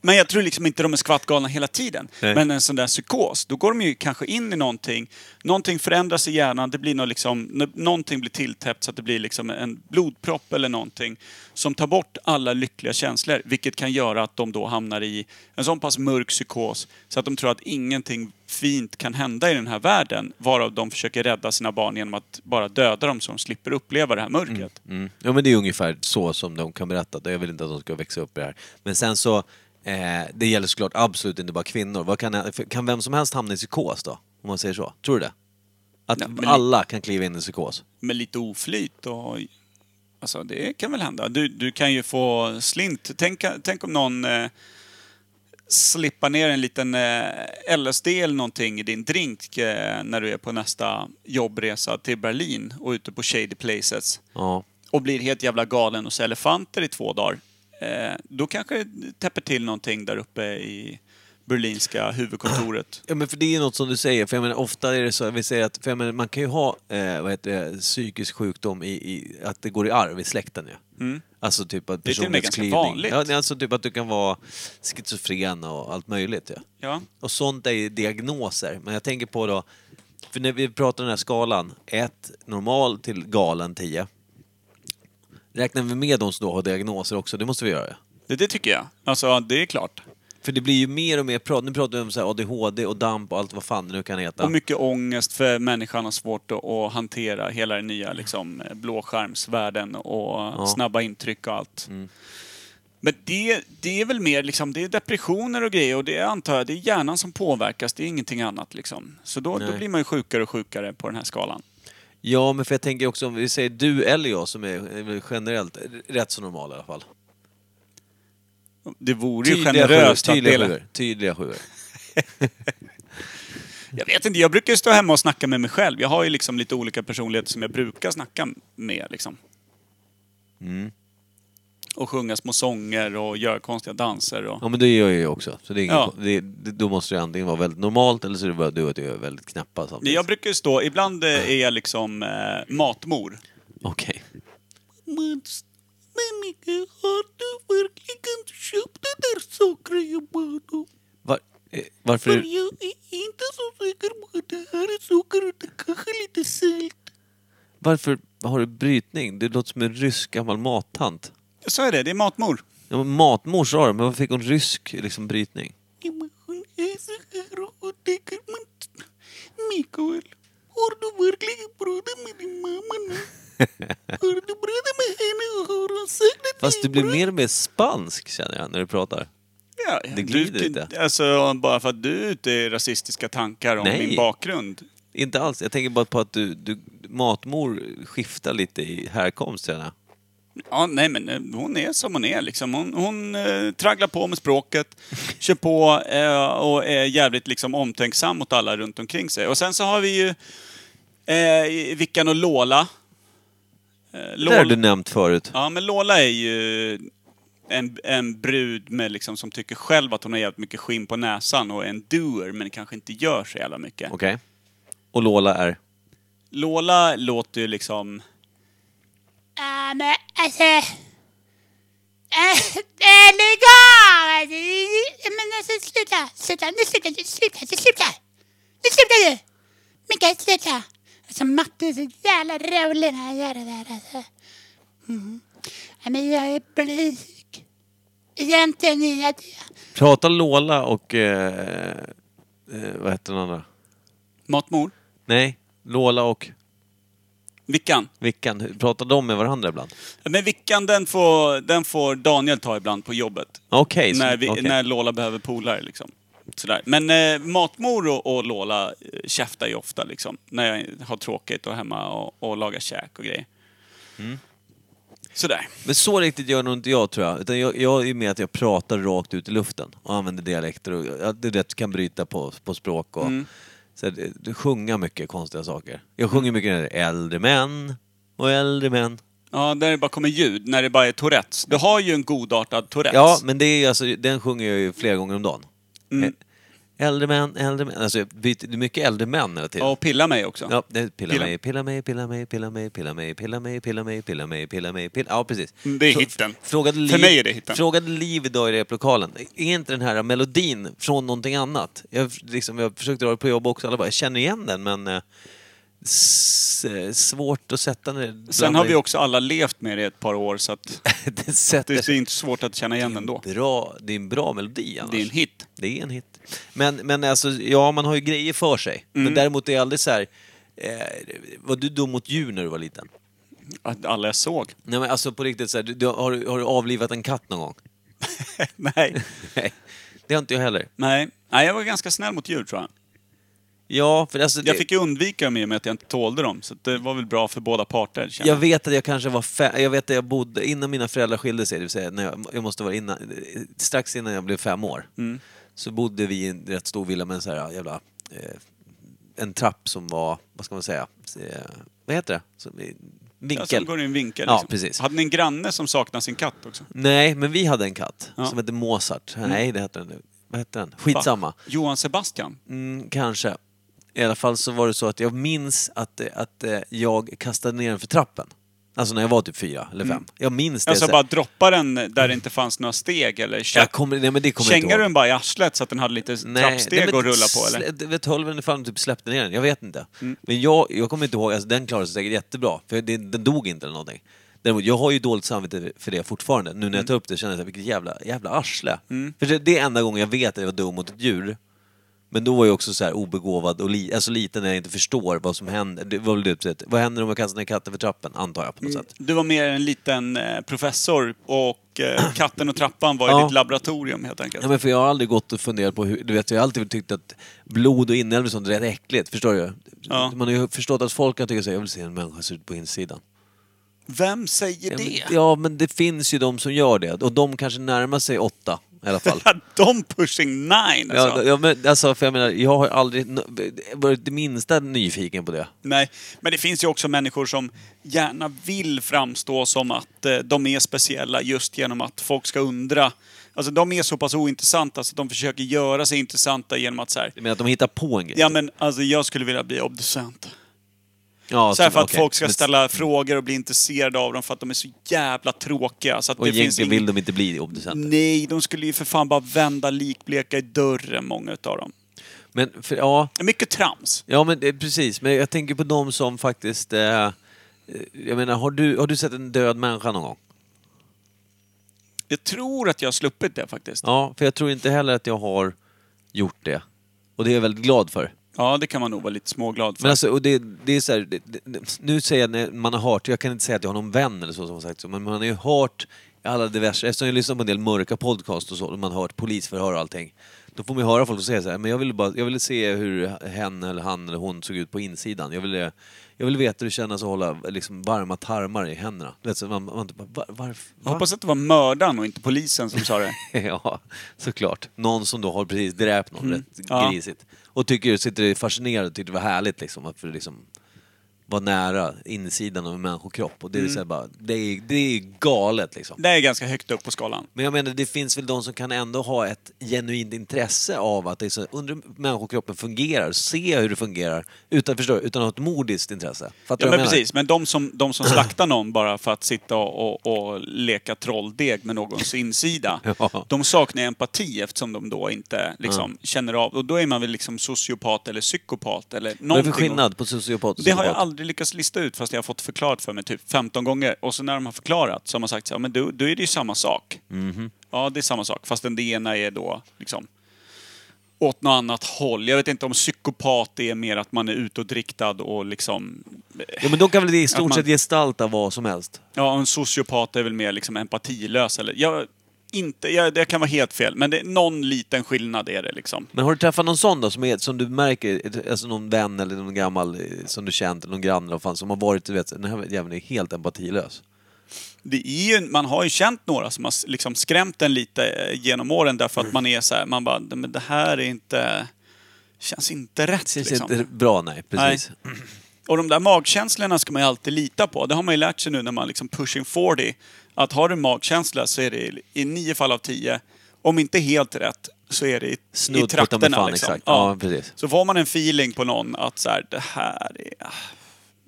men jag tror liksom inte de är skvattgalna hela tiden. Nej. Men en sån där psykos, då går de ju kanske in i någonting. Någonting förändras i hjärnan, det blir något liksom, någonting blir tilltäppt så att det blir liksom en blodpropp eller någonting. Som tar bort alla lyckliga känslor, vilket kan göra att de då hamnar i en sån pass mörk psykos så att de tror att ingenting fint kan hända i den här världen. Varav de försöker rädda sina barn genom att bara döda dem så de slipper uppleva det här mörkret. Mm. Ja men det är ungefär så som de kan berätta. Jag vill inte att de ska växa upp i det här. Men sen så, eh, det gäller såklart absolut inte bara kvinnor. Vad kan, kan vem som helst hamna i psykos då? Om man säger så. Tror du det? Att Ja, alla kan kliva in i psykos? med lite oflyt och... Alltså det kan väl hända. Du, du kan ju få slint. Tänk, tänk om någon eh, slippar ner en liten eh, LSD eller någonting i din drink eh, när du är på nästa jobbresa till Berlin och ute på shady places. Ja. Och blir helt jävla galen hos elefanter i två dagar. Eh, då kanske det täpper till någonting där uppe i berlinska huvudkontoret. Ja men för det är något som du säger, för jag menar ofta är det så, vi säger att, för jag menar, man kan ju ha, eh, vad heter det, psykisk sjukdom i, i, att det går i arv i släkten ju. Mm. Alltså typ att Det är till och med ganska vanligt. Ja, alltså typ att du kan vara schizofren och allt möjligt ja. Ja. Och sånt är ju diagnoser. Men jag tänker på då, för när vi pratar den här skalan, 1 normal till galen 10. Räknar vi med de som då har diagnoser också? Det måste vi göra. Det, det tycker jag. Alltså det är klart. För det blir ju mer och mer prat. Nu pratar vi om så här ADHD och DAMP och allt vad fan det nu kan heta. Och mycket ångest för människan har svårt att, att hantera hela den nya liksom, blåskärmsvärlden och snabba intryck och allt. Mm. Men det, det är väl mer liksom, det är depressioner och grejer och det är, antar jag, det är hjärnan som påverkas, det är ingenting annat liksom. Så då, då Nej. blir man ju sjukare och sjukare på den här skalan. Ja, men för jag tänker också om vi säger du eller jag som är generellt rätt så normal i alla fall. Det vore ju Tydliga generöst sjuor, att tydliga dela. sjuor. Tydliga sjuor. Jag vet inte, jag brukar ju stå hemma och snacka med mig själv. Jag har ju liksom lite olika personligheter som jag brukar snacka med liksom. Mm. Och sjunga små sånger och göra konstiga danser och... Ja, men det gör jag ju också. Så det är ingen, Ja. det, det, då måste det antingen vara väldigt normalt eller så är det bara du att du är väldigt knäppa samtidigt. Jag brukar ju stå, ibland eh, är jag liksom eh, matmor. Okej. Mats, men Micke, har du verkligen köpt det där jag om? Var, eh, varför är, jag är inte så säker på att det här är socker utan kanske lite salt. varför har du brytning? Du låter som en rysk gammal mattant. Så är det, det är matmor. Ja, men matmor sa du, men varför fick hon rysk liksom, brytning? Hon är så här och tänker man... Mikael, har du verkligen pratat med din mamma nu? Fast du blir mer och mer spansk känner jag när du pratar. Ja, Det glider du, lite. Alltså, bara för att du är ute i rasistiska tankar om Nej. min bakgrund. Inte alls. Jag tänker bara på att du, du matmor skiftar lite i härkomst känner jag. Ja, nej men eh, hon är som hon är liksom. Hon, hon eh, tragglar på med språket, kör på eh, och är jävligt liksom omtänksam mot alla runt omkring sig. Och sen så har vi ju eh, Vickan och Lola. Eh, Det har du nämnt förut. Ja, men Lola är ju... en, en brud med liksom, som tycker själv att hon har jävligt mycket skinn på näsan och är en doer men kanske inte gör så jävla mycket. Okej. Och Lola är? Lola låter ju liksom... Ja, men alltså... Äh, äh, lägg av! Men alltså sluta, sluta, nu slutar du, sluta, nu sluta! Nu slutar du! Mikael, sluta! Alltså Matte är så jävla rolig när han gör det där alltså. Mm. Men jag är blyg. Egentligen är jag det. Pratar Lola och... Eh, eh, vad heter den andra? Matmor? Nej, Lola och Vickan? Vickan. hur- Pratar de med varandra ibland? Ja, Men Vickan den får, den får Daniel ta ibland på jobbet. Okej. så- när, vi, okej. när Lola behöver polare liksom. Sådär. Men eh, Matmor och, och Lola eh, käftar ju ofta liksom. När jag har tråkigt och hemma och, och lagar käk och grejer. Mm. Sådär. Men så riktigt gör nog inte jag tror jag. Utan jag, jag är med att jag pratar rakt ut i luften och använder dialekter och ja, det är det kan bryta på, på språk och Mm. så det, det sjunga mycket konstiga saker. Jag sjunger mycket när det är äldre män och äldre män. Ja, där det bara kommer ljud. När det bara är Tourettes. Du har ju en godartad Tourettes. Ja, men det är alltså, den sjunger jag ju flera gånger om dagen. Mm. Äldre män, äldre män. Alltså det är mycket äldre män hela tiden. Ja, och pilla mig också. Ja, det, pilla, Pilla. mig, pilla mig, pilla mig, pilla mig, pilla mig, pilla mig, pilla mig, pilla mig, pilla mig, pilla Ja, precis. Mm, det är Så- hitten. Frågade Liv, För mig är det hitten. Frågade Liv idag i replokalen, är inte den här melodin från någonting annat? Jag, liksom, jag försökte dra det på jobb också, alla bara, jag känner igen den men eh, svårt att sätta den. Sen har vi också alla levt med det i ett par år så att det sätter det är inte svårt att känna igen den då. bra, det är en bra melodi annars. Det är en hit. Det är en hit. Men, men alltså, ja man har ju grejer för sig. Mm. Men däremot är det aldrig så här. Eh, var du dum mot djur när du var liten? Att alla jag såg. Nej men alltså på riktigt så här, du, du, har, har du avlivat en katt någon gång? Nej. Nej. Det har inte jag heller. Nej. Nej, jag var ganska snäll mot djur tror jag. Ja, för alltså... Jag det- fick ju undvika dem i och med att jag inte tålde dem. Så det var väl bra för båda parter. känner Jag vet att jag kanske var fe- Jag vet att jag bodde innan mina föräldrar skilde sig, det vill säga när jag, jag måste vara innan, strax innan jag blev fem år. Mm. Så bodde vi i en rätt stor villa med en sån här jävla... Eh, en trapp som var, vad ska man säga? Eh, vad heter det? Som, eh, Ja, vinkel. som går i en vinkel. Ja, Liksom. precis. Hade ni en granne som saknade sin katt också? Nej, men vi hade en katt Ja. som hette Mozart. Nej, det hette den. Vad hette den? Skitsamma. Va? Johan Sebastian? Mm, kanske. I alla fall så var det så att jag minns att, att eh, jag kastade ner den för trappen. Alltså när jag var typ fyra eller fem. Jag minns det. Alltså så- bara droppa den där det inte fanns några steg eller jag kommer, nej men det kommer Kängar du den bara i arslet så att den hade lite trappsteg nej, men att rulla på eller? slä- Vet tolven ifall de typ släppte ner den, jag vet inte. Mm. Men jag, jag kommer inte ihåg, alltså den klarade sig säkert jättebra. För det, den dog inte eller någonting. Däremot, jag har ju dåligt samvete för det fortfarande. Nu när Mm. jag tar upp det känner jag här, vilket jävla, jävla arsle. För det, det är enda gången jag vet att jag var dum mot ett djur. Men då var jag också så här obegåvad och li, alltså liten när jag inte förstår vad som händer. Det var väl typ vad händer om jag kastar ner katten för trappen? Antar jag på något sätt. Du var mer en liten eh, professor och eh, katten och trappan var i Ja. ditt laboratorium helt enkelt. Ja, men för jag har aldrig gått och funderat på hur, du vet jag har alltid tyckt att blod och inälvor och sånt är rätt äckligt, förstår du? Ja. Man har ju förstått att folk kan tycka så här, jag vill se en människa se ut på insidan. Vem säger Ja, men, det? ja men det finns ju de som gör det och de kanske närmar sig åtta i alla fall. De pushing nine alltså. Ja, ja, men alltså, för jag menar, jag har aldrig n- varit det minsta nyfiken på det. Nej, men det finns ju också människor som gärna vill framstå som att eh, de är speciella just genom att folk ska undra. Alltså de är så pass ointressanta så att de försöker göra sig intressanta genom att så här, Jag menar att de hittar på en grej. Ja men alltså jag skulle vilja bli obducent. Ja, Så här för att okej. folk ska ställa frågor och bli intresserade av dem för att de är så jävla tråkiga. Så att Och det finns egentligen ing- vill de inte bli obducenter. Nej, de skulle ju för fan bara vända likbleka i dörren, många utav dem. Men för, ja, Mycket trams. Ja men det, precis, men jag tänker på de som faktiskt... Eh, eh, jag menar, har du, har du sett en död människa någon gång? Jag tror att jag har sluppit det faktiskt. Ja, för jag tror inte heller att jag har gjort det. Och det är jag väldigt glad för. Ja, det kan man nog vara lite småglad för. Men alltså, och det, det är så här, det, det, nu säger jag när man har hört, jag kan inte säga att jag har någon vän eller så som har sagt så, men man har ju hört alla diverse, eftersom jag lyssnar på en del mörka podcast och så, och man har hört polisförhör och allting. Då får man ju höra folk säger så här, men jag ville bara, jag ville se hur hen eller han eller hon såg ut på insidan. Jag ville, jag ville veta hur det kändes att hålla liksom, varma tarmar i händerna. Du vet, så man, man typ bara, var? Jag hoppas att det var mördaren och inte polisen som sa det. ja, såklart. Någon som då har precis dräpt någon rätt Ja. grisigt. Och tycker, sitter fascinerad och tycker det var härligt liksom. Att för liksom vara nära insidan av en människokropp. Och det är, Mm. så här bara, det är, det är galet liksom. Det är ganska högt upp på skalan. Men jag menar, det finns väl de som kan ändå ha ett genuint intresse av att det är så, undra hur människokroppen fungerar, se hur det fungerar, utan, förstår, utan att ha ett modiskt intresse. Fattar Ja, du men vad jag precis. Men de som, de som slaktar någon bara för att sitta och, och, och leka trolldeg med någons insida, Ja. de saknar empati eftersom de då inte liksom, känner av... Och då är man väl liksom sociopat eller psykopat eller Vad är det någonting. för skillnad på sociopat och Det har jag psykopat? Aldrig lyckats lista ut fast jag har fått förklarat för mig typ 15 gånger. Och så när de har förklarat så har man sagt så här, men då, då är det ju samma sak. Mhm. Ja, det är samma sak. Fast den ena är då liksom åt något annat håll. Jag vet inte om psykopat är mer att man är utåtriktad och liksom... Ja men då kan väl det i Att stort man- sett gestalta vad som helst? Ja, en sociopat är väl mer liksom empatilös eller... Jag, inte, jag, det kan vara helt fel, men det, någon liten skillnad är det liksom. Men har du träffat någon sån då, som, är, som du märker, alltså någon vän eller någon gammal eh, som du känt, eller någon granne eller fan, som har varit, du vet, den här jäveln är helt empatilös. Det är ju, man har ju känt några som har liksom skrämt en lite eh, genom åren därför att man är så här, man bara, men det här är inte... Känns inte rätt Det känns liksom. inte bra, nej. Precis. Och de där magkänslorna ska man ju alltid lita på. Det har man ju lärt sig nu när man liksom pushing 40. Att har du magkänsla så är det i nio fall av tio, om inte helt rätt, så är det i, Snudd i trakterna. fan, liksom. Ja, precis. Så får man en feeling på någon att så här, det här är... ah,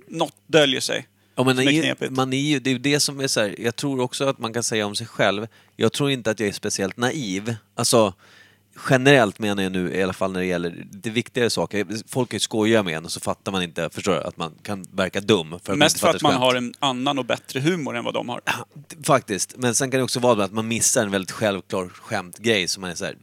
Något döljer sig. Ja, men är man är ju, det är ju det som är så här, jag tror också att man kan säga om sig själv, jag tror inte att jag är speciellt naiv. Alltså, generellt menar jag nu, i alla fall när det gäller det viktigare saker. Folk är skojiga med en och så fattar man inte, förstår du, att man kan verka dum. För att Mest för att man skämt. har en annan och bättre humor än vad de har. Faktiskt. Men sen kan det också vara att man missar en väldigt självklar skämtgrej som man är så här,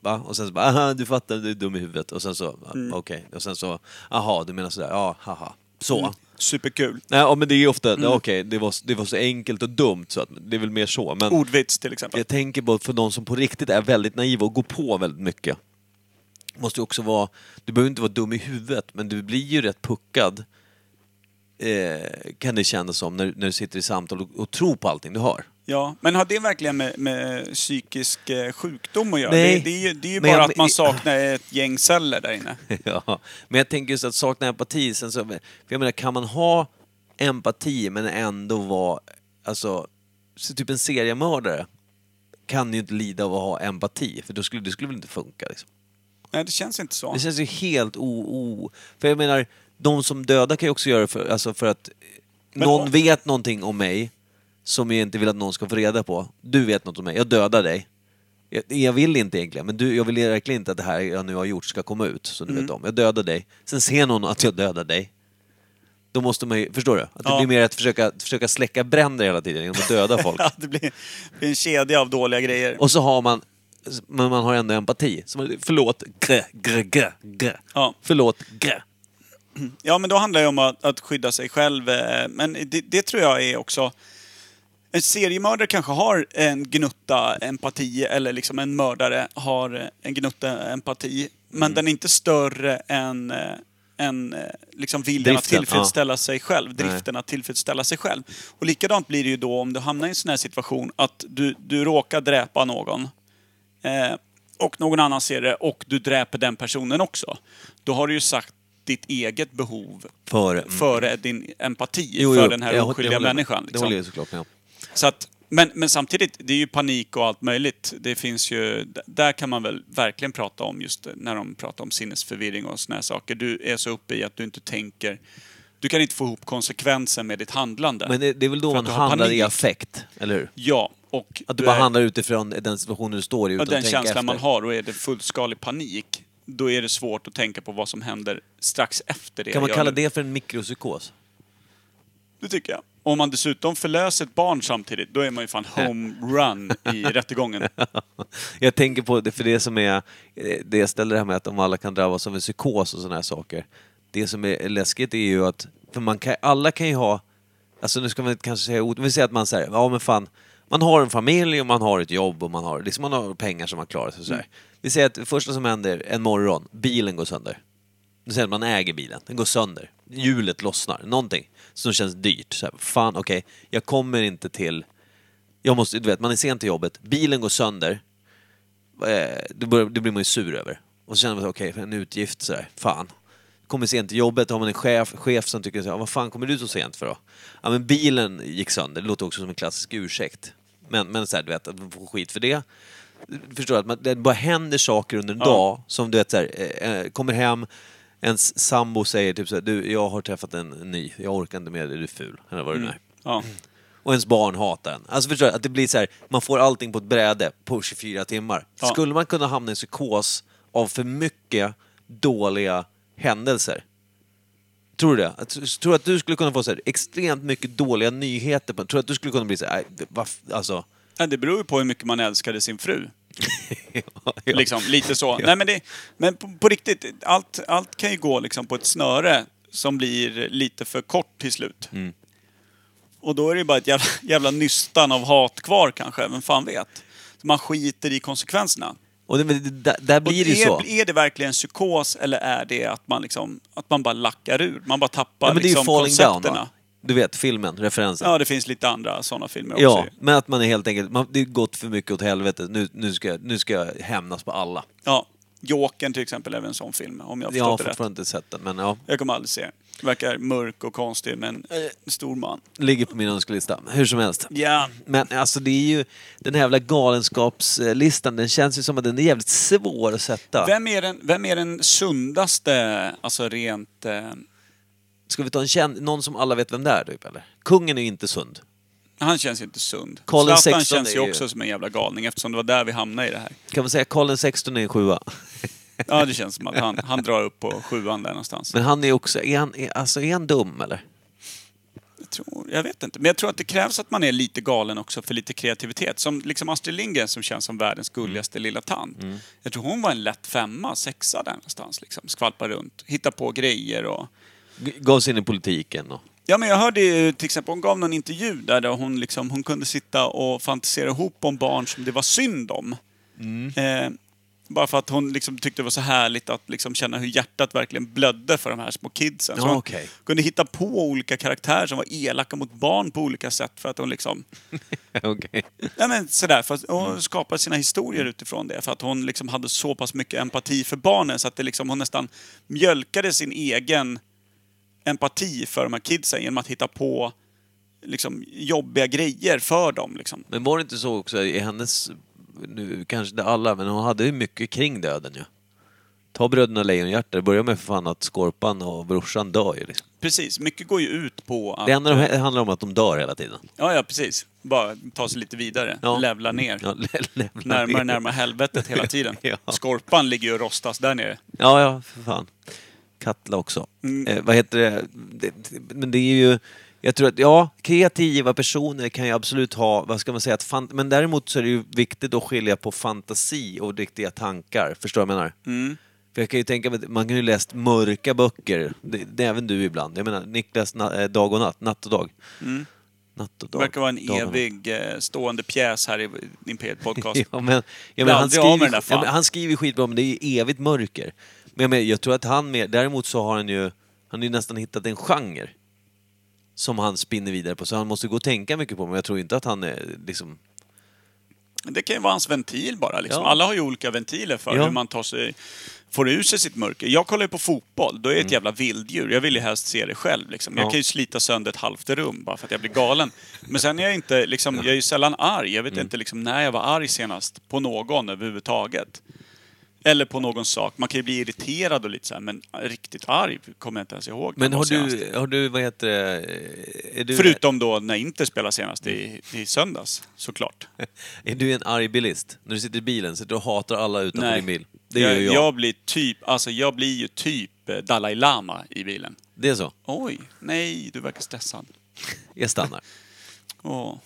va? Och sen så bara, aha, du fattar, du är dum i huvudet. Och sen så, Mm. okej. Och sen så, aha, du menar sådär, ja, haha. Så. Mm. Superkul. Nej, ja, men det är ofta, Mm. okej, det, var, det var så enkelt och dumt så att det är väl mer så. Men Ordvits till exempel. jag tänker på för de som på riktigt är väldigt naiva och går på väldigt mycket. Måste också vara, du behöver inte vara dum i huvudet, men du blir ju rätt puckad. Eh, kan det kännas som när, när du sitter i samtal och, och tror på allting du hör. Ja, men har det verkligen med, med psykisk eh, sjukdom att göra? Nej. Det, det är ju, det är ju bara jag- att man saknar ett gäng celler där inne. ja, men jag tänker just att sakna empati, sen så, för jag menar kan man ha empati men ändå vara, alltså, så typ en seriemördare kan ju inte lida av att ha empati, för då skulle, det skulle väl inte funka liksom. Nej, det känns inte så. Det känns ju helt o... o för jag menar, de som dödar kan ju också göra det för, alltså för att Men någon om- vet någonting om mig som jag inte vill att någon ska få reda på. Du vet något om mig, jag dödar dig. Jag, jag vill inte egentligen, men du, jag vill verkligen inte att det här jag nu har gjort ska komma ut, så du Mm. vet om. Jag dödar dig, sen ser någon att jag dödar dig. Då måste man ju, förstår du? Att det Ja. blir mer att försöka, försöka släcka bränder hela tiden genom att döda folk. Ja, det blir, blir en kedja av dåliga grejer. Och så har man, men man har ändå empati. Så man, förlåt, grä, grä, grä, grä. Ja. Förlåt, grä. Ja, men då handlar det om att, att skydda sig själv. eh, Men det, det tror jag är också... En seriemördare kanske har en gnutta empati, eller liksom en mördare har en gnutta empati. Men Mm. den är inte större än, eh, än eh, liksom viljan att Driften, tillfredsställa sig själv. Driften att tillfredsställa sig själv. Och likadant blir det ju då om du hamnar i en sån här situation att du, du råkar dräpa någon. Eh, och någon annan ser det och du dräper den personen också. Då har du ju sagt ditt eget behov Före. före din empati Jo, för jo, den här jag oskyldiga håller med. människan. Det Liksom. håller jag såklart med om. Så att, men, men samtidigt, det är ju panik och allt möjligt. Det finns ju, där kan man väl verkligen prata om just när de pratar om sinnesförvirring och såna här saker. Du är så uppe i att du inte tänker, du kan inte få ihop konsekvensen med ditt handlande. Men det, det är väl då man handlar i affekt, eller hur? Ja, och Att du bara är- handlar utifrån den situationen du står i utan och den att tänka känslan efter. man har och är det fullskalig panik, då är det svårt att tänka på vad som händer strax efter det Kan man kalla det för en mikropsykos? Det tycker jag. Om man dessutom förlöser ett barn samtidigt, då är man ju fan home run i rättegången. Jag tänker på det, för det som är, eh, det jag ställer det här med att om alla kan drabbas av en psykos och sådana här saker. Det som är läskigt är ju att, för man kan, alla kan ju ha, alltså nu ska man kanske säga, vi säger att man säger, ja men fan, man har en familj och man har ett jobb och man har, liksom man har pengar som man klarar sig sådär. Vi säger att det första som händer en morgon, bilen går sönder. Nu säger att man äger bilen, den går sönder. Hjulet lossnar, någonting som känns dyrt. Så här, fan okej, jag kommer inte till... Jag måste, du vet, man är sent till jobbet, bilen går sönder. Eh, det, börjar, det blir man ju sur över. Och så känner man okej, för en utgift sådär, fan. kommer sent till jobbet, har man en chef, chef som tycker så här, vad fan kommer du så sent för då? Ja men bilen gick sönder, det låter också som en klassisk ursäkt. Men, men så här, du vet, att man får skit för det. Förstår du? Att man, det bara händer saker under en Ja. dag som du vet så här, eh, eh, kommer hem, ens sambo säger typ så här, du jag har träffat en ny, jag orkar inte med dig, du är ful. Eller vad det nu är. Ja. Och ens barn hatar en. Alltså förstår du? Att det blir så här, man får allting på ett bräde på 24 timmar. Ja. Skulle man kunna hamna i en psykos av för mycket dåliga händelser? Tror du det? Att- Tror du att du skulle kunna få så här, extremt mycket dåliga nyheter? På, tror du att du skulle kunna bli så här, nej, det- vad f- alltså... Ja, det beror ju på hur mycket man älskade sin fru. ja. Liksom, lite så. Nej, men det, men på, på riktigt, allt, allt kan ju gå liksom på ett snöre som blir lite för kort till slut. Mm. Och då är det ju bara ett jävla, jävla nystan av hat kvar kanske, vem fan vet. Man skiter i konsekvenserna. Och det, där, där Och blir det ju så. är det verkligen psykos eller är det att man, liksom, att man bara lackar ur? Man bara tappar Ja, men det är ju liksom falling down koncepterna. va? Du vet, filmen, referensen. Ja, det finns lite andra sådana filmer också. Ja, ju. men att man är helt enkelt, man, det har gått för mycket åt helvete. Nu, nu, ska, nu ska jag hämnas på alla. ja. Jokern till exempel är väl en sån film, om jag har Jag har förstått det rätt. fortfarande inte sett den, men ja. Jag kommer aldrig se den. Verkar mörk och konstig, men en stor man. Ligger på min önskelista, hur som helst. Ja. Men alltså det är ju, den här jävla galenskapslistan, den känns ju som att den är jävligt svår att sätta. Vem är den, vem är den sundaste, alltså rent... Eh, Ska vi ta en känd, någon som alla vet vem det är typ eller? Kungen är ju inte sund. han känns ju inte sund. Karl Zlatan känns ju är ju- också som en jävla galning eftersom det var där vi hamnade i det här. Kan man säga Karl XVI är en sjua? Ja, det känns som att han, han drar upp på sjuan där någonstans. Men han är också, är han, är, alltså är han dum eller? Jag, tror, jag vet inte. Men jag tror att det krävs att man är lite galen också för lite kreativitet. Som liksom Astrid Lindgren som känns som världens gulligaste lilla tant. Mm. Jag tror hon var en lätt femma, sexa där någonstans. Liksom. Skvalpa runt, hitta på grejer och... Gav sig in i politiken och... Ja, men jag hörde ju till exempel, hon gav någon intervju där, där hon, liksom, hon kunde sitta och fantisera ihop om barn som det var synd om. Mm. Eh, bara för att hon liksom tyckte det var så härligt att liksom känna hur hjärtat verkligen blödde för de här små kidsen. Så hon okej. kunde hitta på olika karaktärer som var elaka mot barn på olika sätt för att hon liksom... Okej. Nej men sådär, för att hon skapade sina historier utifrån det. För att hon liksom hade så pass mycket empati för barnen så att det liksom, hon nästan mjölkade sin egen empati för de här kidsen genom att hitta på liksom, jobbiga grejer för dem. Liksom. Men var det inte så också i hennes, nu kanske inte alla, men hon hade ju mycket kring döden ju. Ta Bröderna Lejonhjärta, det börjar med för fan att Skorpan och brorsan dör ju liksom. Precis, mycket går ju ut på att... Det enda handlar om att de dör hela tiden. Ja, ja, precis. Bara ta sig lite vidare. Ja. Levla ner. Ja, lä- lämna Närmare ner. närmare helvetet hela tiden. Ja. Skorpan ligger ju och rostas där nere. Ja, ja, för fan. Katla också. Mm. Eh, vad heter det? det? Men det är ju... Jag tror att, ja, kreativa personer kan ju absolut ha, vad ska man säga, att men däremot så är det ju viktigt att skilja på fantasi och riktiga tankar. Förstår du vad jag menar? Mm. För jag kan ju tänka mig, man kan ju läst mörka böcker, det, det är även du ibland. Jag menar, Niklas na, eh, Dag och natt, Natt och dag. Mm. Natt och Det dag. verkar vara en Dag evig eh, stående pjäs här i Imperiet Podcast. Ja, men, ja, men han, skriver, ja, men han skriver skitbra, men det är ju evigt mörker. Men jag, menar, jag tror att han med, däremot så har han ju, han har ju nästan hittat en genre som han spinner vidare på, så han måste gå och tänka mycket på, men jag tror inte att han är liksom... Det kan ju vara hans ventil bara. Liksom. Ja. Alla har ju olika ventiler för Ja. hur man tar sig, får ur sig sitt mörker. Jag kollar ju på fotboll, då är jag ett jävla vilddjur. Jag vill ju helst se det själv. Liksom. Jag Mm. Ja. kan ju slita sönder ett halvt rum bara för att jag blir galen. Men sen är jag inte, liksom, jag är ju sällan arg. Jag vet Mm. inte liksom, när jag var arg senast på någon överhuvudtaget. Eller på någon sak. Man kan ju bli irriterad och lite så här, men riktigt arg kommer jag inte ens ihåg. Men jag har du, har du, vad heter det, är du, Förutom då när Inter spelade senast i, i söndags, såklart. är du en arg bilist? När du sitter i bilen, sitter du och hatar alla utanför Nej. din bil? Det jag, gör ju jag. jag blir typ, alltså jag blir ju typ eh, Dalai Lama i bilen. Det är så? Oj, nej, du verkar stressad. Jag stannar. Åh.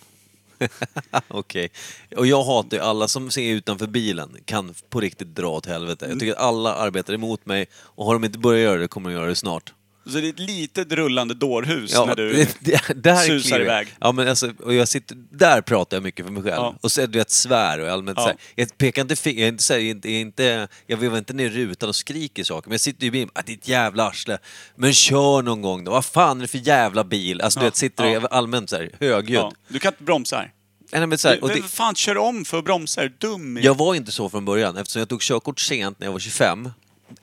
Okej. Och jag hatar ju alla som ser utanför bilen kan på riktigt dra åt helvete. Jag tycker att alla arbetar emot mig och har de inte börjat göra det kommer de göra det snart. Så det är ett litet rullande dårhus när du... susar clear. iväg. Ja, men alltså, och jag sitter, där pratar jag mycket för mig själv. Ja. Och så du vet, svär och allmänt Ja. så här, Jag pekar inte finger, jag är inte, så här, jag är inte, jag är inte, jag vevar inte ner rutan och skriker saker. Men jag sitter i bilen, att ditt jävla arsle. Men kör någon gång då, vad fan är det för jävla bil? Alltså du vet, sitter Ja. och är allmänt så här, högljudd. Du kan inte bromsa här. Nej, men så här, och det, fan kör om för att bromsa? Är du dum? Jag var inte så från början eftersom jag tog körkort sent när jag var 25.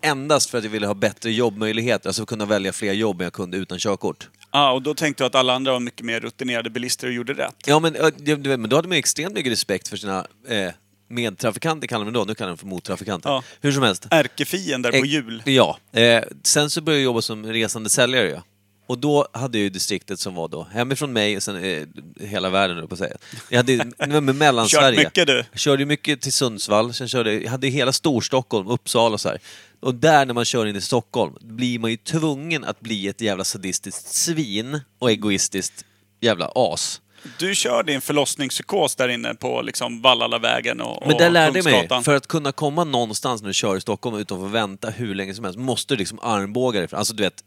Endast för att jag ville ha bättre jobbmöjligheter, alltså kunna välja fler jobb än jag kunde utan körkort. Ja, och då tänkte du att alla andra var mycket mer rutinerade bilister och gjorde rätt. Ja, men, men då hade man extremt mycket respekt för sina eh, medtrafikanter, kallar man då, nu kallar de för mottrafikanter. Ja. Hur som helst. Ärkefiender på Eh, jul. Ja. Eh, sen så började jag jobba som resande säljare. Ja. Och då hade jag ju distriktet som var då hemifrån mig och sen eh, hela världen, på att säga. Jag hade med Mellansverige. Kört mycket, du. Jag körde ju mycket till Sundsvall, sen körde jag hade hela Storstockholm, Uppsala och så här. Och där när man kör in i Stockholm blir man ju tvungen att bli ett jävla sadistiskt svin och egoistiskt jävla as. Du körde en förlossningspsykos där inne på liksom Vallalavägen och, Men och där lärde jag mig, för att kunna komma någonstans när du kör i Stockholm utan att få vänta hur länge som helst, måste du liksom armbåga dig fram. Alltså du vet,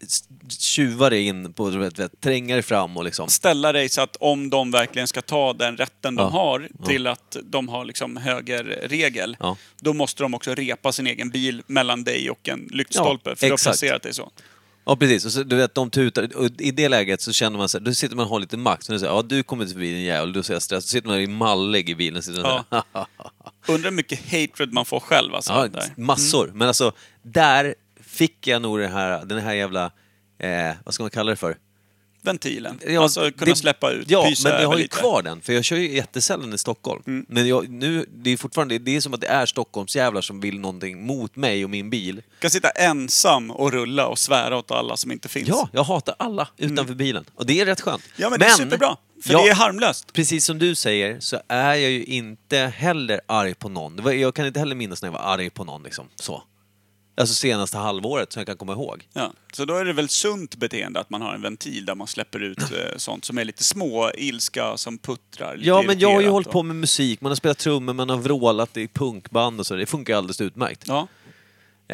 tjuva dig in på, du vet, tränga dig fram och liksom... ställa dig så att om de verkligen ska ta den rätten de Ja. har till att de har liksom högerregel, Ja. då måste de också repa sin egen bil mellan dig och en lyktstolpe, Ja, för du har exakt. placerat dig så. Ja precis, och så, du vet de tutar, och i det läget så känner man sig, då sitter man och har lite makt, så du säger ja du kommer inte förbi din jävel, då ser jag stress, så sitter man i mallig i bilen, sitter Ja. Undrar hur mycket hatred man får själv alltså. ja, där. massor. Men alltså, där fick jag nog den här, den här jävla, eh, vad ska man kalla det för? Ventilen. Ja, alltså kunna det- släppa ut, Ja, pysa men jag har ju lite. kvar den, för jag kör ju jättesällan i Stockholm. Mm. Men jag, nu, det är fortfarande, det är som att det är Stockholmsjävlar som vill någonting mot mig och min bil. kan sitta ensam och rulla och svära åt alla som inte finns. Ja, jag hatar alla utanför bilen. Och det är rätt skönt. Mm. Ja, men, det är superbra. För Ja. det är harmlöst. Precis som du säger så är jag ju inte heller arg på någon. Jag kan inte heller minnas när jag var arg på någon liksom. Så. Alltså senaste halvåret som jag kan komma ihåg. Ja. Så då är det väl sunt beteende att man har en ventil där man släpper ut eh, sånt som är lite små, ilska, som puttrar. lite Ja, men jag har ju irriterat hållit och- på med musik, man har spelat trummor, man har vrålat i punkband och så. Det funkar alldeles utmärkt. Ja.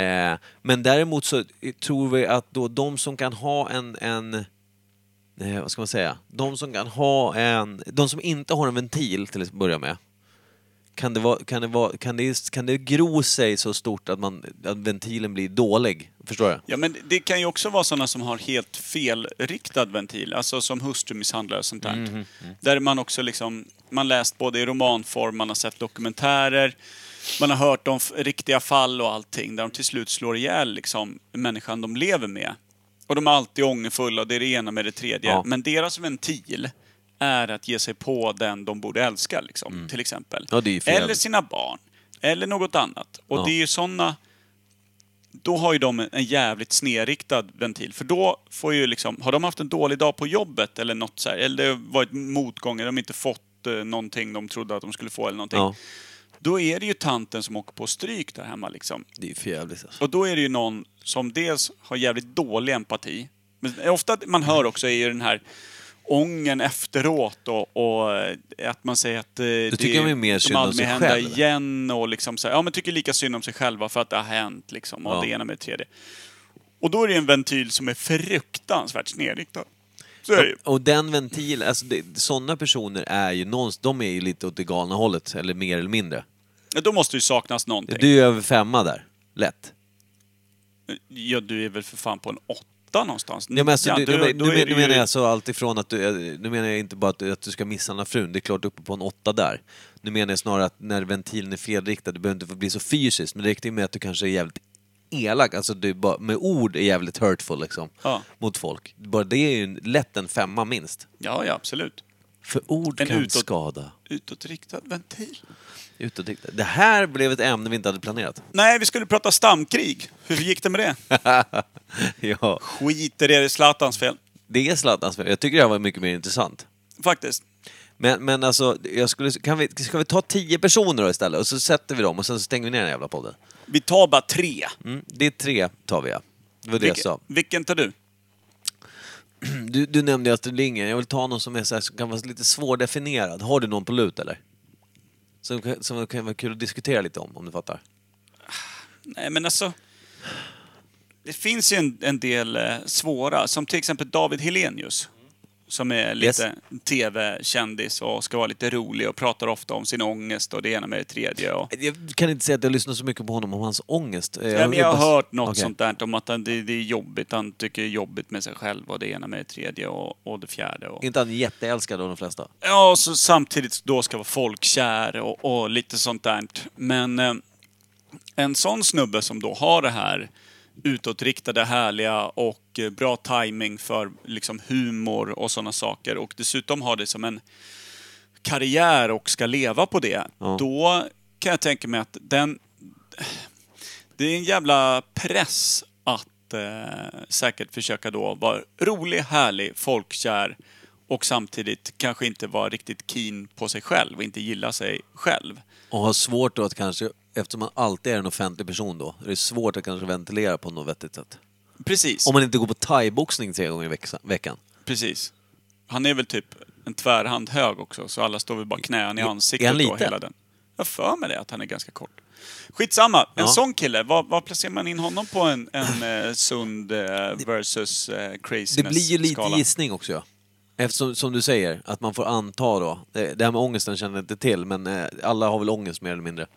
Eh, men däremot så tror vi att då de som kan ha en, en eh, vad ska man säga? De som kan ha en, de som inte har en ventil till att börja med. Kan det, vara, kan, det vara, kan, det, kan det gro sig så stort att, man, att ventilen blir dålig? Förstår du? Ja, men det kan ju också vara sådana som har helt felriktad ventil, alltså som hustrumisshandlare och sånt där. Mhm, Där man också liksom, man läst både i romanform, man har sett dokumentärer, man har hört om riktiga fall och allting, där de till slut slår ihjäl liksom människan de lever med. Och de är alltid ångerfulla och det är det ena med det tredje. Ja. Men deras ventil är att ge sig på den de borde älska, liksom, till exempel. Mm. Ja, det är ju för eller jävligt. sina barn. Eller något annat. Och Ja. det är ju sådana då har ju de en- en jävligt snedriktad ventil. För då får ju liksom, har de haft en dålig dag på jobbet eller något så här, eller det har varit motgångar, de har inte fått eh, någonting de trodde att de skulle få eller någonting. Ja, Då är det ju tanten som åker på stryk där hemma liksom. det är ju för jävligt alltså. Och då är det ju någon som dels har jävligt dålig empati. Men ofta man hör också är ju den här ången efteråt och, och eh, att man säger att eh, det tycker man ju mer synd om aldrig sig hända själv. igen och liksom så här, ja men tycker lika synd om sig själva för att det har hänt liksom och Ja. det ena med det tredje. Och då är det en ventil som är fruktansvärt snedriktad. Det. Och den ventilen, alltså det, sådana personer är ju någonstans, de är ju lite åt det galna hållet, eller mer eller mindre. Ja, Då måste det ju saknas någonting. Du är över femma där, lätt. Ja, du är väl för fan på en åtta någonstans? Ja, men alltså, du, då- nu, då nu, menar jag alltså allt ifrån att du, eh, nu menar jag inte bara att, du- att du ska misshandla frun, det är klart uppe på en åtta där. Nu menar jag snarare att när ventilen är felriktad, du behöver inte få bli så fysiskt, men det räcker med att du kanske är jävligt elak, alltså du bara, med ord är jävligt hurtful liksom, Ja. mot folk. Bara det är ju lätt en femma minst. Ja, ja, absolut. För ord En kan utåt- skada. Utåtriktad ventil. Utåtriktat. Det här blev ett ämne vi inte hade planerat. Nej, vi skulle prata stamkrig. Hur gick det med det? ja, Skit i det, det är Zlatans fel. det är Zlatans fel. Jag tycker det här var mycket mer intressant. Faktiskt. Men, men alltså, jag skulle, kan vi, ska vi ta tio personer då istället? Och så sätter vi dem och sen så stänger vi ner den jävla podden. Vi tar bara tre. Mm, det är tre tar vi ja. Det var det jag Vilken, sa. vilken tar du? Du, du nämnde Astrid Lindgren. Jag vill ta någon som, är så här, som kan vara lite svårdefinierad. Har du någon på lut eller? Som, kan- som kan vara kul att diskutera lite om, om du fattar. Nej, men alltså... Det finns ju en, en del eh, svåra, som till exempel David Helenius. Som är lite TV-kändis och ska vara lite rolig och pratar ofta om sin ångest och det ena med det tredje. Och... Jag kan inte säga att jag lyssnar så mycket på honom om hans ångest. Ja, men jag har hört något Okej. sånt där om att han, det, det är jobbigt. Han tycker det är jobbigt med sig själv och det ena med det tredje och, och det fjärde. Och... Inte han jätteälskad av de flesta? Ja, och så samtidigt då ska vara folkkär och, och lite sånt där. Men eh, en sån snubbe som då har det här utåtriktade, härliga och eh, bra timing för liksom humor och sådana saker och dessutom har det som en karriär och ska leva på det. Ja. Då kan jag tänka mig att den... Det är en jävla press att eh, säkert försöka då vara rolig, härlig, folkkär och samtidigt kanske inte vara riktigt keen på sig själv och inte gilla sig själv. Och har svårt då att kanske, eftersom man alltid är en offentlig person då, är det svårt att kanske ventilera på något vettigt sätt. Precis. Om man inte går på thaiboxning tre gånger i veck- veckan. Precis. Han är väl typ en tvärhand hög också, så alla står väl bara knän i Är- är ansiktet han då liten? hela den. Jag för mig det, att han är ganska kort. Skitsamma, en Ja. sån kille, vad, vad placerar man in honom på en, en eh, sund eh, versus eh, Det blir ju lite gissning också ja. Eftersom, som du säger, att man får anta då. Det, det här med ångesten känner jag inte till, men eh, alla har väl ångest mer eller mindre.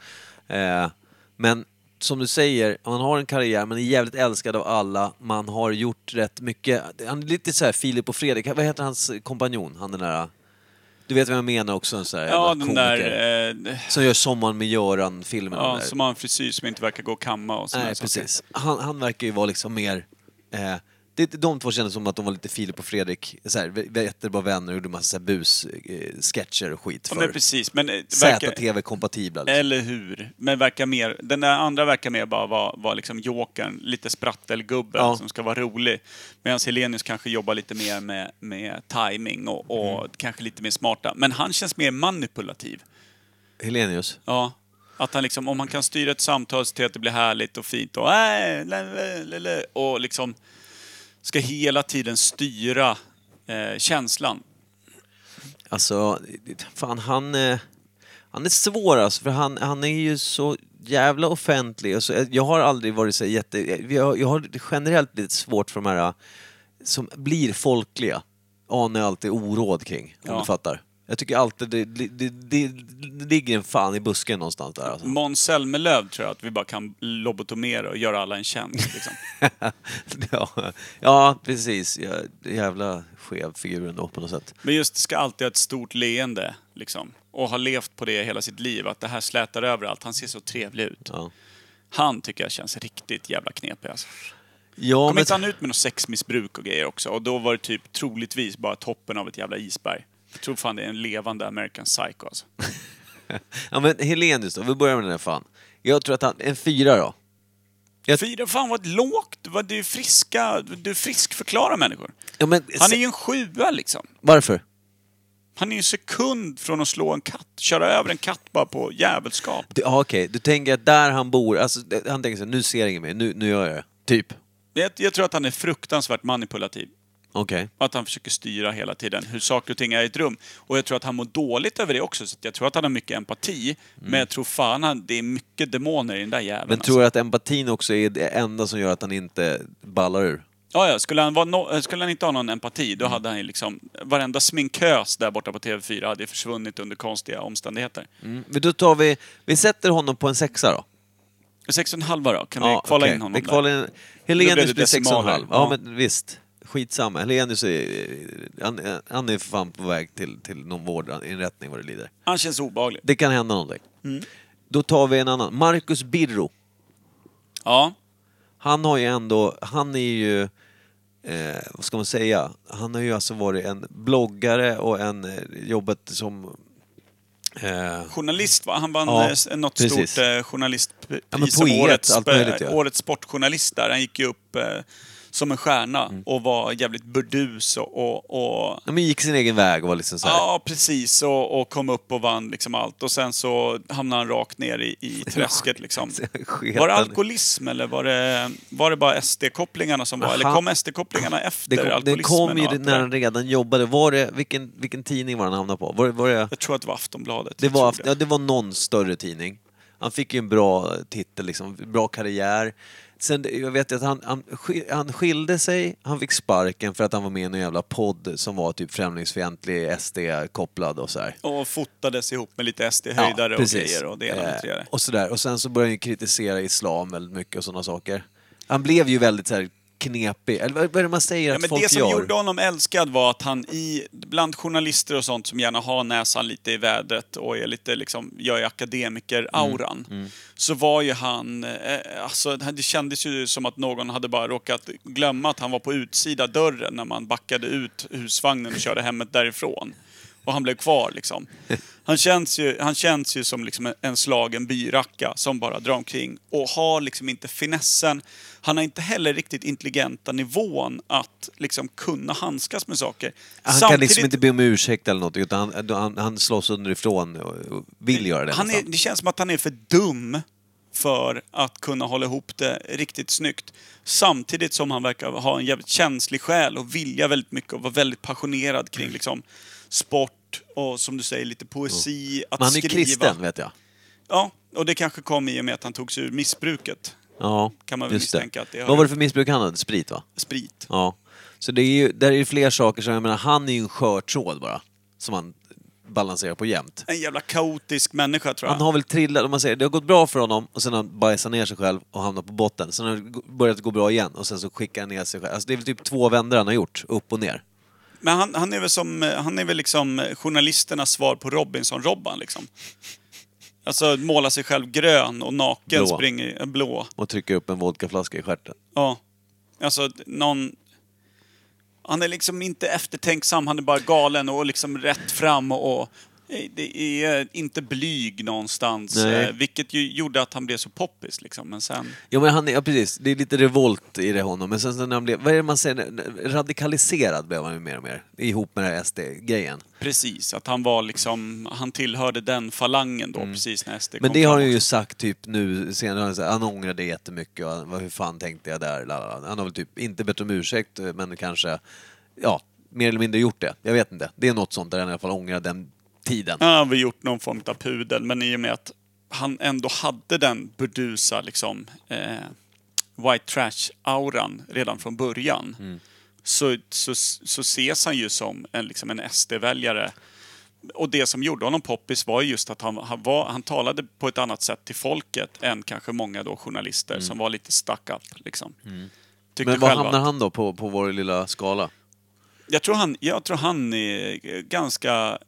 Eh, men som du säger, man har en karriär, man är jävligt älskad av alla, man har gjort rätt mycket. Han är lite så här Filip och Fredrik, vad heter hans kompanjon? Han den där... Du vet vad jag menar också, en sån här Ja, den där... Eh, Som gör Sommaren med Göran-filmen. ja, där. som har en frisyr som inte verkar gå att kamma och Nej, precis. Han, han verkar ju vara liksom mer... Eh, det, de två kändes som att de var lite Filip och Fredrik, så här, jättebra vänner och gjorde massa bus-sketcher och skit Ja, men för precis, men eh, verkar... ZTV-kompatibla. Liksom. Eller hur? Men verkar mer, den där andra verkar mer bara vara, vara liksom jokern, lite sprattelgubbe Ja. som ska vara rolig. Medan Helenius kanske jobbar lite mer med, med timing och, och Mm. kanske lite mer smarta. Men han känns mer manipulativ. Helenius. Ja. Att han liksom, om han kan styra ett samtal till att det blir härligt och fint och äh, och liksom ska hela tiden styra eh, känslan. Alltså, fan han... Eh, han är svår alltså, för han, han är ju så jävla offentlig. Och så, jag har aldrig varit så jätte... Jag, jag har generellt lite svårt för de här eh, som blir folkliga. Anar jag alltid oråd kring, om Ja. du fattar. Jag tycker alltid det, det, det, det, det ligger en fan i busken någonstans där alltså. Måns Zelmerlöw tror jag att vi bara kan lobotomera och göra alla en tjänst. Liksom. ja, ja, precis. Ja, jävla skev figur ändå på något sätt. Men just ska alltid ha ett stort leende, liksom. Och ha levt på det hela sitt liv, att det här slätar över allt. Han ser så trevlig ut. Ja, Han tycker jag känns riktigt jävla knepig alltså. ja Kom men... inte han ut med något sexmissbruk och grejer också? Och då var det typ troligtvis bara toppen av ett jävla isberg. Jag tror fan det är en levande American Psycho alltså. Ja, men Helenius då, vi börjar med den här fan. Jag tror att han... En fyra då? Jag- Fyra, fan vad lågt! Vad Du är friska, du friskförklarar människor. Ja, men, Han är ju en sjua liksom. Varför? Han är ju en sekund från att slå en katt. Köra över en katt bara på jävelskap. Du, ja, okej, du tänker att där han bor, alltså, det- han tänker så här, nu ser ingen mer, nu, nu gör jag det. Typ. Jag, jag tror att han är fruktansvärt manipulativ. Okej. Att han försöker styra hela tiden hur saker och ting är i ett rum. Och jag tror att han mår dåligt över det också. Så att jag tror att han har mycket empati. Men jag tror fan han, det är mycket demoner i den där jäveln. Men alltså. tror du att empatin också är det enda som gör att han inte ballar ur? Ja, ja. Skulle, han vara no, eh, skulle han inte ha någon empati, då hade han ju liksom... Varenda sminkös där borta på TV4 hade ju försvunnit under konstiga omständigheter. Mm. Men då tar vi, vi sätter honom på en sexa då. Sex och en halva då? Kan vi kvala okej. in honom vi kvalar in, Helenius blir sex och en halv. Ja, Ja. men visst. Skitsamma. Helenius är, han, han är för fan på väg till, till någon vårdinrättning vad det lider. Han känns obehaglig. Det kan hända någonting. Mm. Då tar vi en annan. Marcus Birro. Ja. Han har ju ändå, han är ju, eh, vad ska man säga? Han har ju alltså varit en bloggare och en, eh, jobbat som eh, Journalist va? Han vann Ja, eh, något precis. stort eh, journalistpris Ja, som årets, möjligt, ja. årets sportjournalist där. Han gick ju upp eh, som en stjärna Mm. och var jävligt burdus och... och, och ja, men gick sin egen väg och var liksom så här. Ja, precis. Och, och kom upp och vann liksom allt. Och sen så hamnade han rakt ner i, i träsket liksom. Var det alkoholism eller var det, var det bara SD-kopplingarna som var? Eller kom SD-kopplingarna efter det kom, det alkoholismen? kom ju det när han redan jobbade. Var det, vilken, vilken tidning var han hamnade på? Var det, var det, Jag tror att det var Aftonbladet. det, var, tror ja, det var någon större tidning. Han fick ju en bra titel, liksom, bra karriär. Sen, jag vet att han, han, han skilde sig, han fick sparken för att han var med i en jävla podd som var typ främlingsfientlig, SD-kopplad och så här. Och fotades ihop med lite SD-höjdare och precis. grejer och det ena med det Eh, och sådär. Och sen så började han ju kritisera islam väldigt mycket och sådana saker. Han blev ju väldigt så här knepig. Eller vad är det man säger Ja, att men folk det som gör? gjorde honom älskad var att han i, bland journalister och sånt som gärna har näsan lite i vädret och är lite liksom, gör akademiker-auran. Mm, Så var ju han, eh, alltså det kändes ju som att någon hade bara råkat glömma att han var på utsida dörren när man backade ut husvagnen och körde hemmet därifrån. Och han blev kvar liksom. Han känns ju, han känns ju som liksom en, en slagen byracka som bara drar omkring och har liksom inte finessen. Han har inte heller riktigt intelligenta nivån att liksom kunna handskas med saker. Han kan liksom inte be om ursäkt eller något, utan han, han, han slåss underifrån och vill göra det han är, det känns som att han är för dum för att kunna hålla ihop det riktigt snyggt. Samtidigt som han verkar ha en jävligt känslig själ och vilja väldigt mycket och vara väldigt passionerad kring liksom sport och som du säger lite poesi, att Men han är skriva. kristen, vet jag. Ja, och det kanske kom i och med att han tog sig ur missbruket. Ja, Kan man väl just det. misstänka att det har- Vad var det för missbruk han hade? Sprit, va? Sprit. Ja. Så det är ju, där är ju fler saker som, jag menar, han är ju en skör tråd bara. Som han balanserar på jämt. En jävla kaotisk människa tror jag. Han har väl trillat, om man säger, det har gått bra för honom och sen har han bajsat ner sig själv och hamnat på botten. Sen har det börjat gå bra igen och sen så skickar han ner sig själv. Alltså det är väl typ två vändor han har gjort, upp och ner. Men han, han är väl som, han är väl liksom journalisternas svar på Robinson-Robban liksom. Alltså måla sig själv grön och naken Blå. springer, blå. Och trycker upp en vodkaflaska i stjärten. Ja. Alltså någon... Han är liksom inte eftertänksam, han är bara galen och liksom rätt fram och... och det är inte blyg någonstans. Nej. eh, Vilket ju gjorde att han blev så poppis liksom. Men sen... Ja men han är, ja precis, det är lite revolt i det honom. Men sen när han blev, vad är det man säger, radikaliserad blev han ju mer och mer. Ihop med den här SD-grejen. Precis, att han var liksom... Han tillhörde den falangen då precis när SD Mm. Men kom det har han ju sagt typ nu senare, han, ångrade jättemycket och han, hur fan tänkte jag där? lalala. Han har väl typ inte bett om ursäkt men kanske, ja, mer eller mindre gjort det. Jag vet inte. Det är något sånt där han i alla fall ångrar den tiden. Han har väl gjort någon form av pudel, men i och med att han ändå hade den burdusa liksom, eh, white trash-auran redan från början. Mm. Så, så, så ses han ju som en, liksom en SD-väljare. Och det som gjorde honom poppis var just att han, han, var, han talade på ett annat sätt till folket än kanske många då journalister som var lite stuck up. Liksom. Mm. Men var hamnar att- han då på, på vår lilla skala? jag tror, han, jag tror han är ganska...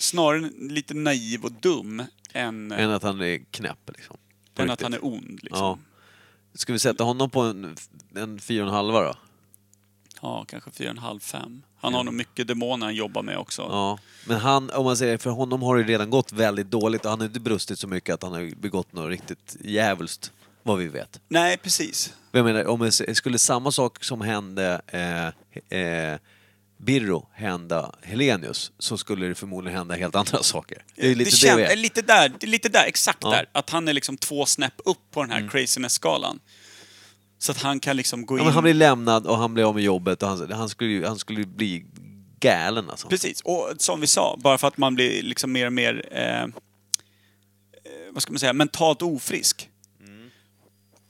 Snarare lite naiv och dum än, Än att han är knäpp liksom. På än att riktigt. han är ond. Liksom. Ja. Ska vi sätta honom på en, en fyra och en halva då? Ja, kanske fyra och en halv, fem. Han har nog mycket demoner han jobbar med också. Ja. Men han, om man säger, för honom har det redan gått väldigt dåligt och han har inte brustit så mycket att han har begått något riktigt djävulskt, vad vi vet. Nej, precis. Jag menar, om det skulle samma sak som hände eh, eh, Birro hända Helenius så skulle det förmodligen hända helt andra saker. Det är lite det, kän- vi är lite där, det är lite där, exakt Ja. Mm. där. Att han är liksom två snäpp upp på den här craziness-skalan. Så att han kan liksom gå Ja, in... men han blir lämnad och han blir av med jobbet och han, han, skulle, ju- han skulle bli galen alltså. Precis, och som vi sa, bara för att man blir liksom mer och mer, eh, eh, vad ska man säga, mentalt ofrisk.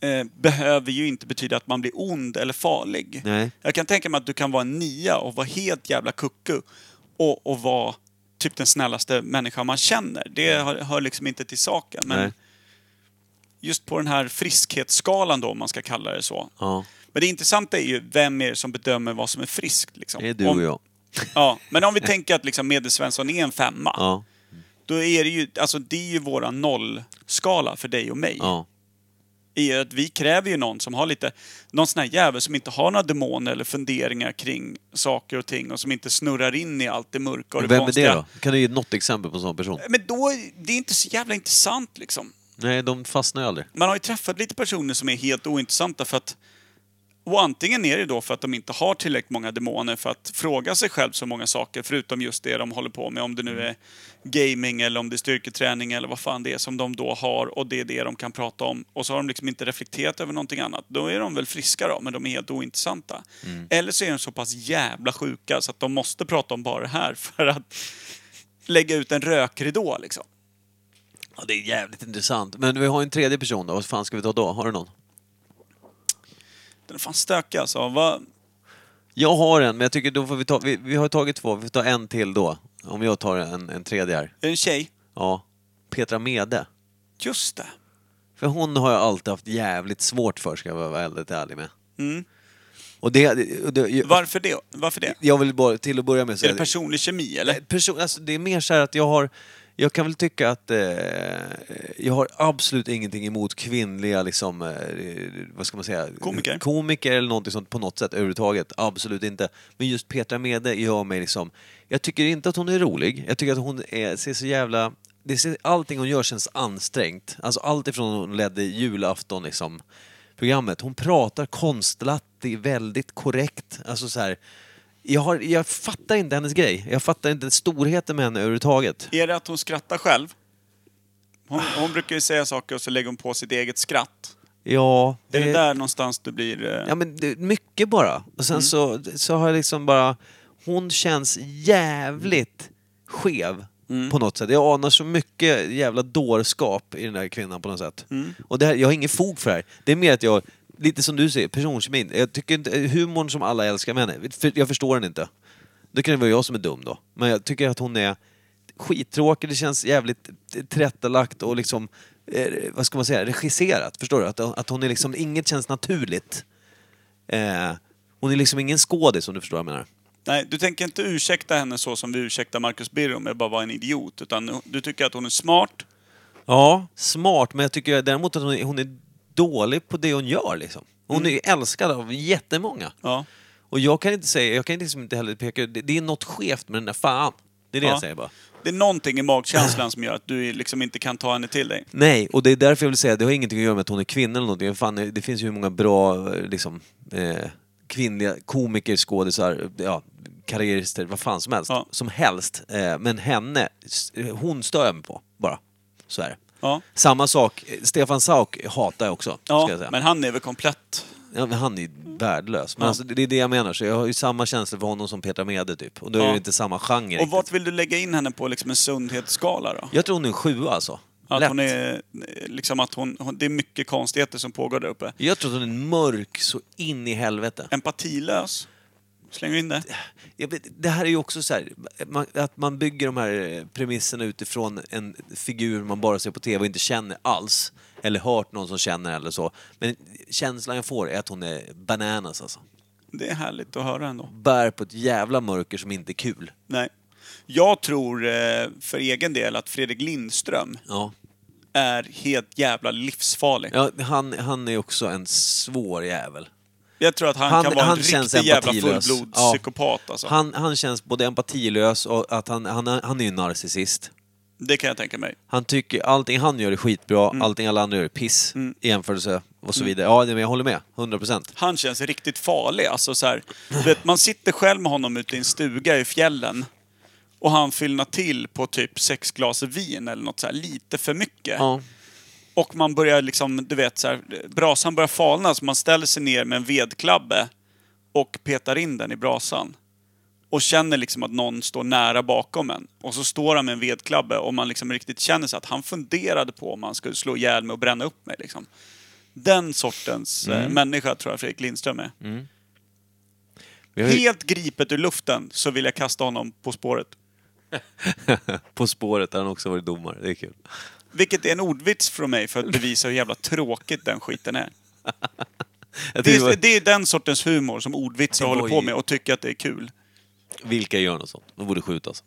Eh, behöver ju inte betyda att man blir ond eller farlig. Nej. Jag kan tänka mig att du kan vara en nia och vara helt jävla kucku och, och vara typ den snällaste människan man känner. Det hör, hör liksom inte till saken. Men Nej. just på den här friskhetsskalan då, om man ska kalla det så. Ja, Men det intressanta är ju, vem är det som bedömer vad som är friskt? Liksom? det är du och jag. Ja, men om vi tänker att liksom Medelsvensson är en femma. Ja, Då är det ju, alltså det är ju våra nollskala för dig och mig. ja. I att vi kräver ju någon som har lite, någon sån här jävel som inte har några demoner eller funderingar kring saker och ting och som inte snurrar in i allt det mörka och det Vem är konstiga. det då? Kan du ge något exempel på en sån person? Men då, det är inte så jävla intressant liksom. Nej, de fastnar ju aldrig. Man har ju träffat lite personer som är helt ointressanta för att och antingen är det då för att de inte har tillräckligt många demoner för att fråga sig själv så många saker förutom just det de håller på med. Om det nu är gaming eller om det är styrketräning eller vad fan det är som de då har och det är det de kan prata om. Och så har de liksom inte reflekterat över någonting annat. Då är de väl friska då, men de är helt ointressanta. Eller så är de så pass jävla sjuka så att de måste prata om bara det här för att lägga ut en rökridå liksom. Ja, det är jävligt intressant. Men vi har en tredje person då. Vad fan ska vi ta då? Har du någon? Den är fan stökig alltså. Vad, Jag har en, men jag tycker då får vi ta... Vi, vi har tagit två, vi får ta en till då. Om jag tar en, en tredje här. är det en tjej? Ja. Petra Mede. Just det. För hon har jag alltid haft jävligt svårt för, ska jag vara väldigt ärlig med. Mm. Och det, och det, Varför det? Varför det? Jag vill bara till att börja med Är säga det personlig kemi eller? Person, alltså, det är mer så här att jag har... Jag kan väl tycka att eh, jag har absolut ingenting emot kvinnliga, liksom, eh, vad ska man säga? Komiker. Komiker eller någonting sånt på något sätt överhuvudtaget. Absolut inte. Men just Petra Mede gör mig liksom... Jag tycker inte att hon är rolig. Jag tycker att hon är, ser så jävla... Det ser, allting hon gör känns ansträngt. Alltså allt ifrån hon ledde julafton liksom, programmet. Hon pratar konstlat, det är väldigt korrekt. Alltså så här, jag, har, jag fattar inte hennes grej. Jag fattar inte storheten med henne överhuvudtaget. Är det att hon skrattar själv? Hon, hon brukar ju säga saker och så lägger hon på sitt eget skratt. Ja, Är det där någonstans du blir... eh, Ja men det, mycket bara. Och sen så, så har jag liksom bara... Hon känns jävligt skev på något sätt. Jag anar så mycket jävla dårskap i den där kvinnan på något sätt. Och det här, jag har ingen fog för det här. Det är mer att jag, lite som du säger, personkemin. Jag tycker inte, humorn som alla älskar med henne, för jag förstår den inte. Då kan det vara jag som är dum då. Men jag tycker att hon är skittråkig, det känns jävligt tillrättalagt och liksom, eh, vad ska man säga, regisserat. Förstår du? Att, att hon är liksom, inget känns naturligt. Eh, hon är liksom ingen skådis om du förstår vad jag menar. Nej, du tänker inte ursäkta henne så som vi ursäktar Marcus Birro med att bara vara en idiot. Utan du tycker att hon är smart. Ja, smart, men jag tycker däremot att hon är, hon är dålig på det hon gör liksom. Hon är älskad av jättemånga. Ja. Och jag kan inte säga, jag kan liksom inte heller peka det, det är något skevt med den där fan. Det är det Ja. jag säger bara. Det är någonting i magkänslan som gör att du liksom inte kan ta henne till dig. Nej, och det är därför jag vill säga, det har ingenting att göra med att hon är kvinna eller någonting. Fan, det finns ju hur många bra liksom, eh, kvinnliga komiker, skådisar, ja, karriärister, vad fan som helst. Ja. Som helst. Eh, men henne, s- hon stör jag mig på, bara. Så är det. Ja, Samma sak, Stefan Sauk hatar jag också, ska jag ja säga. men han är väl komplett... Ja, men han är ju värdelös. Men Ja. alltså, det är det jag menar, så jag har ju samma känsla för honom som Petra Mede typ. Och då är Ja. det inte samma genre Och vart vill du lägga in henne på liksom en sundhetsskala då? Jag tror hon är en sjua alltså. Att Lätt. hon är, liksom att hon, hon, det är mycket konstigheter som pågår där uppe. Jag tror att hon är mörk så in i helvete. Empatilös. Slänger in det. Vet, det här är ju också så här, man, att man bygger de här eh, premisserna utifrån en figur man bara ser på TV och inte känner alls. Eller hört någon som känner eller så. Men känslan jag får är att hon är bananas alltså. Det är härligt att höra ändå. Bär på ett jävla mörker som inte är kul. Nej. Jag tror eh, för egen del att Fredrik Lindström Ja. är helt jävla livsfarlig. Ja, han, han är också en svår jävel. Jag tror att han, Han- kan vara han en känns riktig jävla fullblodspsykopat alltså. Han, han känns både empatilös och att han, han, han är ju narcissist. Det kan jag tänka mig. Han tycker allting han gör är skitbra, Mm. allting alla andra gör är piss i jämförelse och så vidare. Ja, men jag håller med. 100 procent. Han känns riktigt farlig. Alltså så här, vet, man sitter själv med honom ute i en stuga i fjällen och han fyllnar till på typ sex glas vin eller något så här, lite för mycket. Ja. Och man börjar liksom, du vet så här, brasan börjar falna så man ställer sig ner med en vedklabbe och petar in den i brasan. Och känner liksom att någon står nära bakom en. Och så står han med en vedklabbe och man liksom riktigt känner sig att han funderade på om han skulle slå ihjäl mig och bränna upp mig. Liksom. Den sortens eh, människa tror jag Fredrik Lindström är. Vi har Helt gripet ur luften så vill jag kasta honom på spåret. på spåret har han också varit domare, det är kul. Vilket är en ordvits från mig för att bevisa hur jävla tråkigt den skiten är. Det är, det är den sortens humor som ordvitsar håller på med och tycker att det är kul. vilka gör något sånt? De borde skjutas.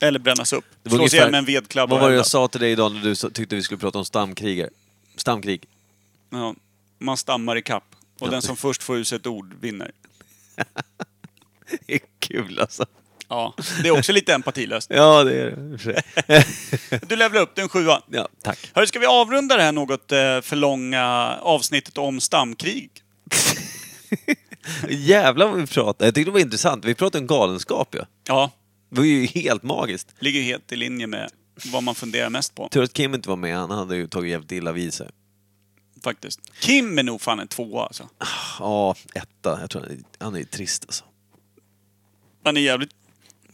Eller brännas upp. Det var Slås ungefär- ihjäl med en vedklabba Vad var det jag sa till dig idag när du tyckte vi skulle prata om stamkrigar? Stamkrig. Ja, man stammar i kapp. Och den som först får ur sig ett ord vinner. Det är kul alltså. Ja, det är också lite empatilöst. Ja, det är det. för sig. Du levlar upp, du är en sjua. Ja, tack. Hörru, ska vi avrunda det här något eh, för långa avsnittet om stamkrig? Jävlar vad vi pratade. Jag tyckte det var intressant. Vi pratade om galenskap ju. Ja, Det var ju helt magiskt. ligger helt i linje med vad man funderar mest på. Tur att Kim inte var med, han hade ju tagit jävligt illa vid sig. Faktiskt. Kim är nog fan en tvåa alltså. Ja, etta. Jag tror han är, han är ju trist alltså. Han är jävligt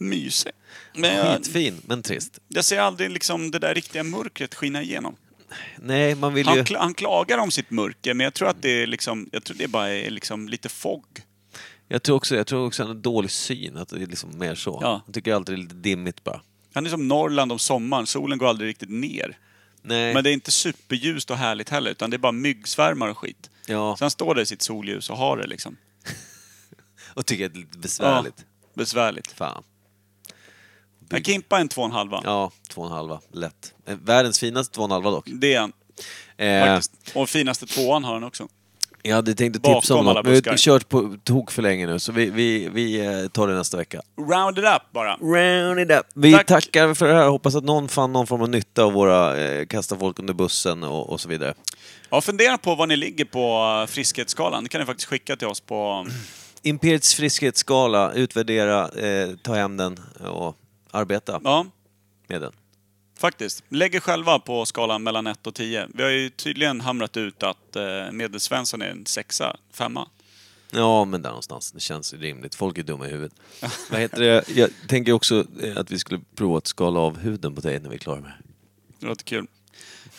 mysig. Men jag, Skitfin, men trist. jag ser aldrig liksom det där riktiga mörkret skina igenom. Nej, man vill Han, ju... kla- han klagar om sitt mörker, men jag tror att det är liksom, jag tror det bara är liksom lite fogg. Jag tror också, jag tror också han har dålig syn, att det är liksom mer så. Ja. Jag tycker alltid det är lite dimmigt bara. Han är som Norrland om sommaren, solen går aldrig riktigt ner. Nej. Men det är inte superljust och härligt heller, utan det är bara myggsvärmar och skit. Ja. Så han står där i sitt solljus och har det liksom. och tycker att det är lite besvärligt. Besvärligt. Fan. Jag Kimpa en två och en halva. Ja, två och en halva. Lätt. Eh, Världens finaste två och en halva dock. Det är han Eh. Och finaste tvåan har han också. jag hade tänkt att tipsa om något, men vi har kört på tok för länge nu, så vi, vi, vi eh, tar det nästa vecka. Round it up bara. Round it up. Vi Tack. tackar för det här. Hoppas att någon fann någon form av nytta av våra eh, kasta folk under bussen och, och så vidare. Ja, fundera på var ni ligger på eh, friskhetsskalan. Det kan ni faktiskt skicka till oss på... Imperiets friskhetsskala, utvärdera, eh, ta hem den och arbeta Ja, med den. faktiskt. Lägg er själva på skalan mellan 1 och 10. Vi har ju tydligen hamrat ut att eh, Medelsvensson är en sexa, femma. Ja, men där någonstans. Det känns ju rimligt. Folk är dumma i huvudet. Vad heter det? Jag tänker också eh, att vi skulle prova att skala av huden på dig när vi är klara med det. Det låter kul.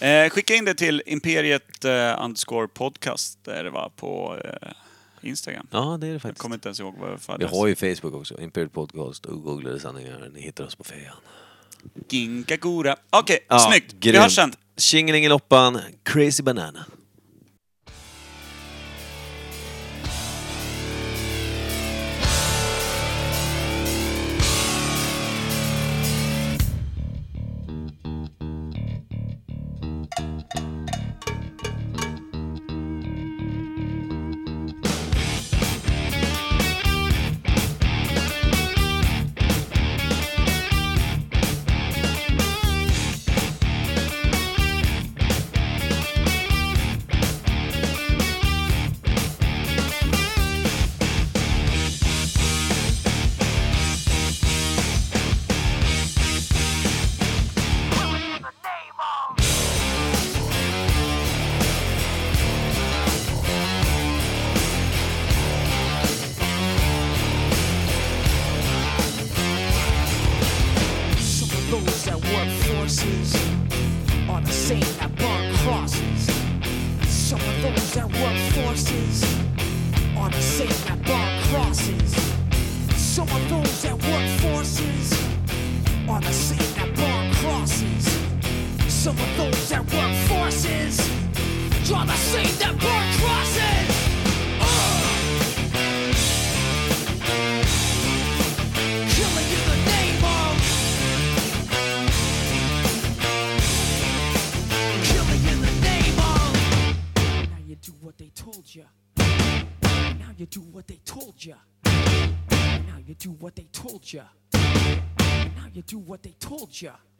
Eh, skicka in det till Imperiet eh, underscore podcast, där det var på eh, Instagram. Ja, det är det Jag faktiskt. kommer inte ens ihåg vad för Vi har ju Facebook också, Imperiet Podcast och googlade sanningar. Ni hittar oss på fejan. Ginkagura. Okej, Ja, snyggt. Vi grymt. hörs sen. Tjingelingeloppan, Crazy Banana. врача –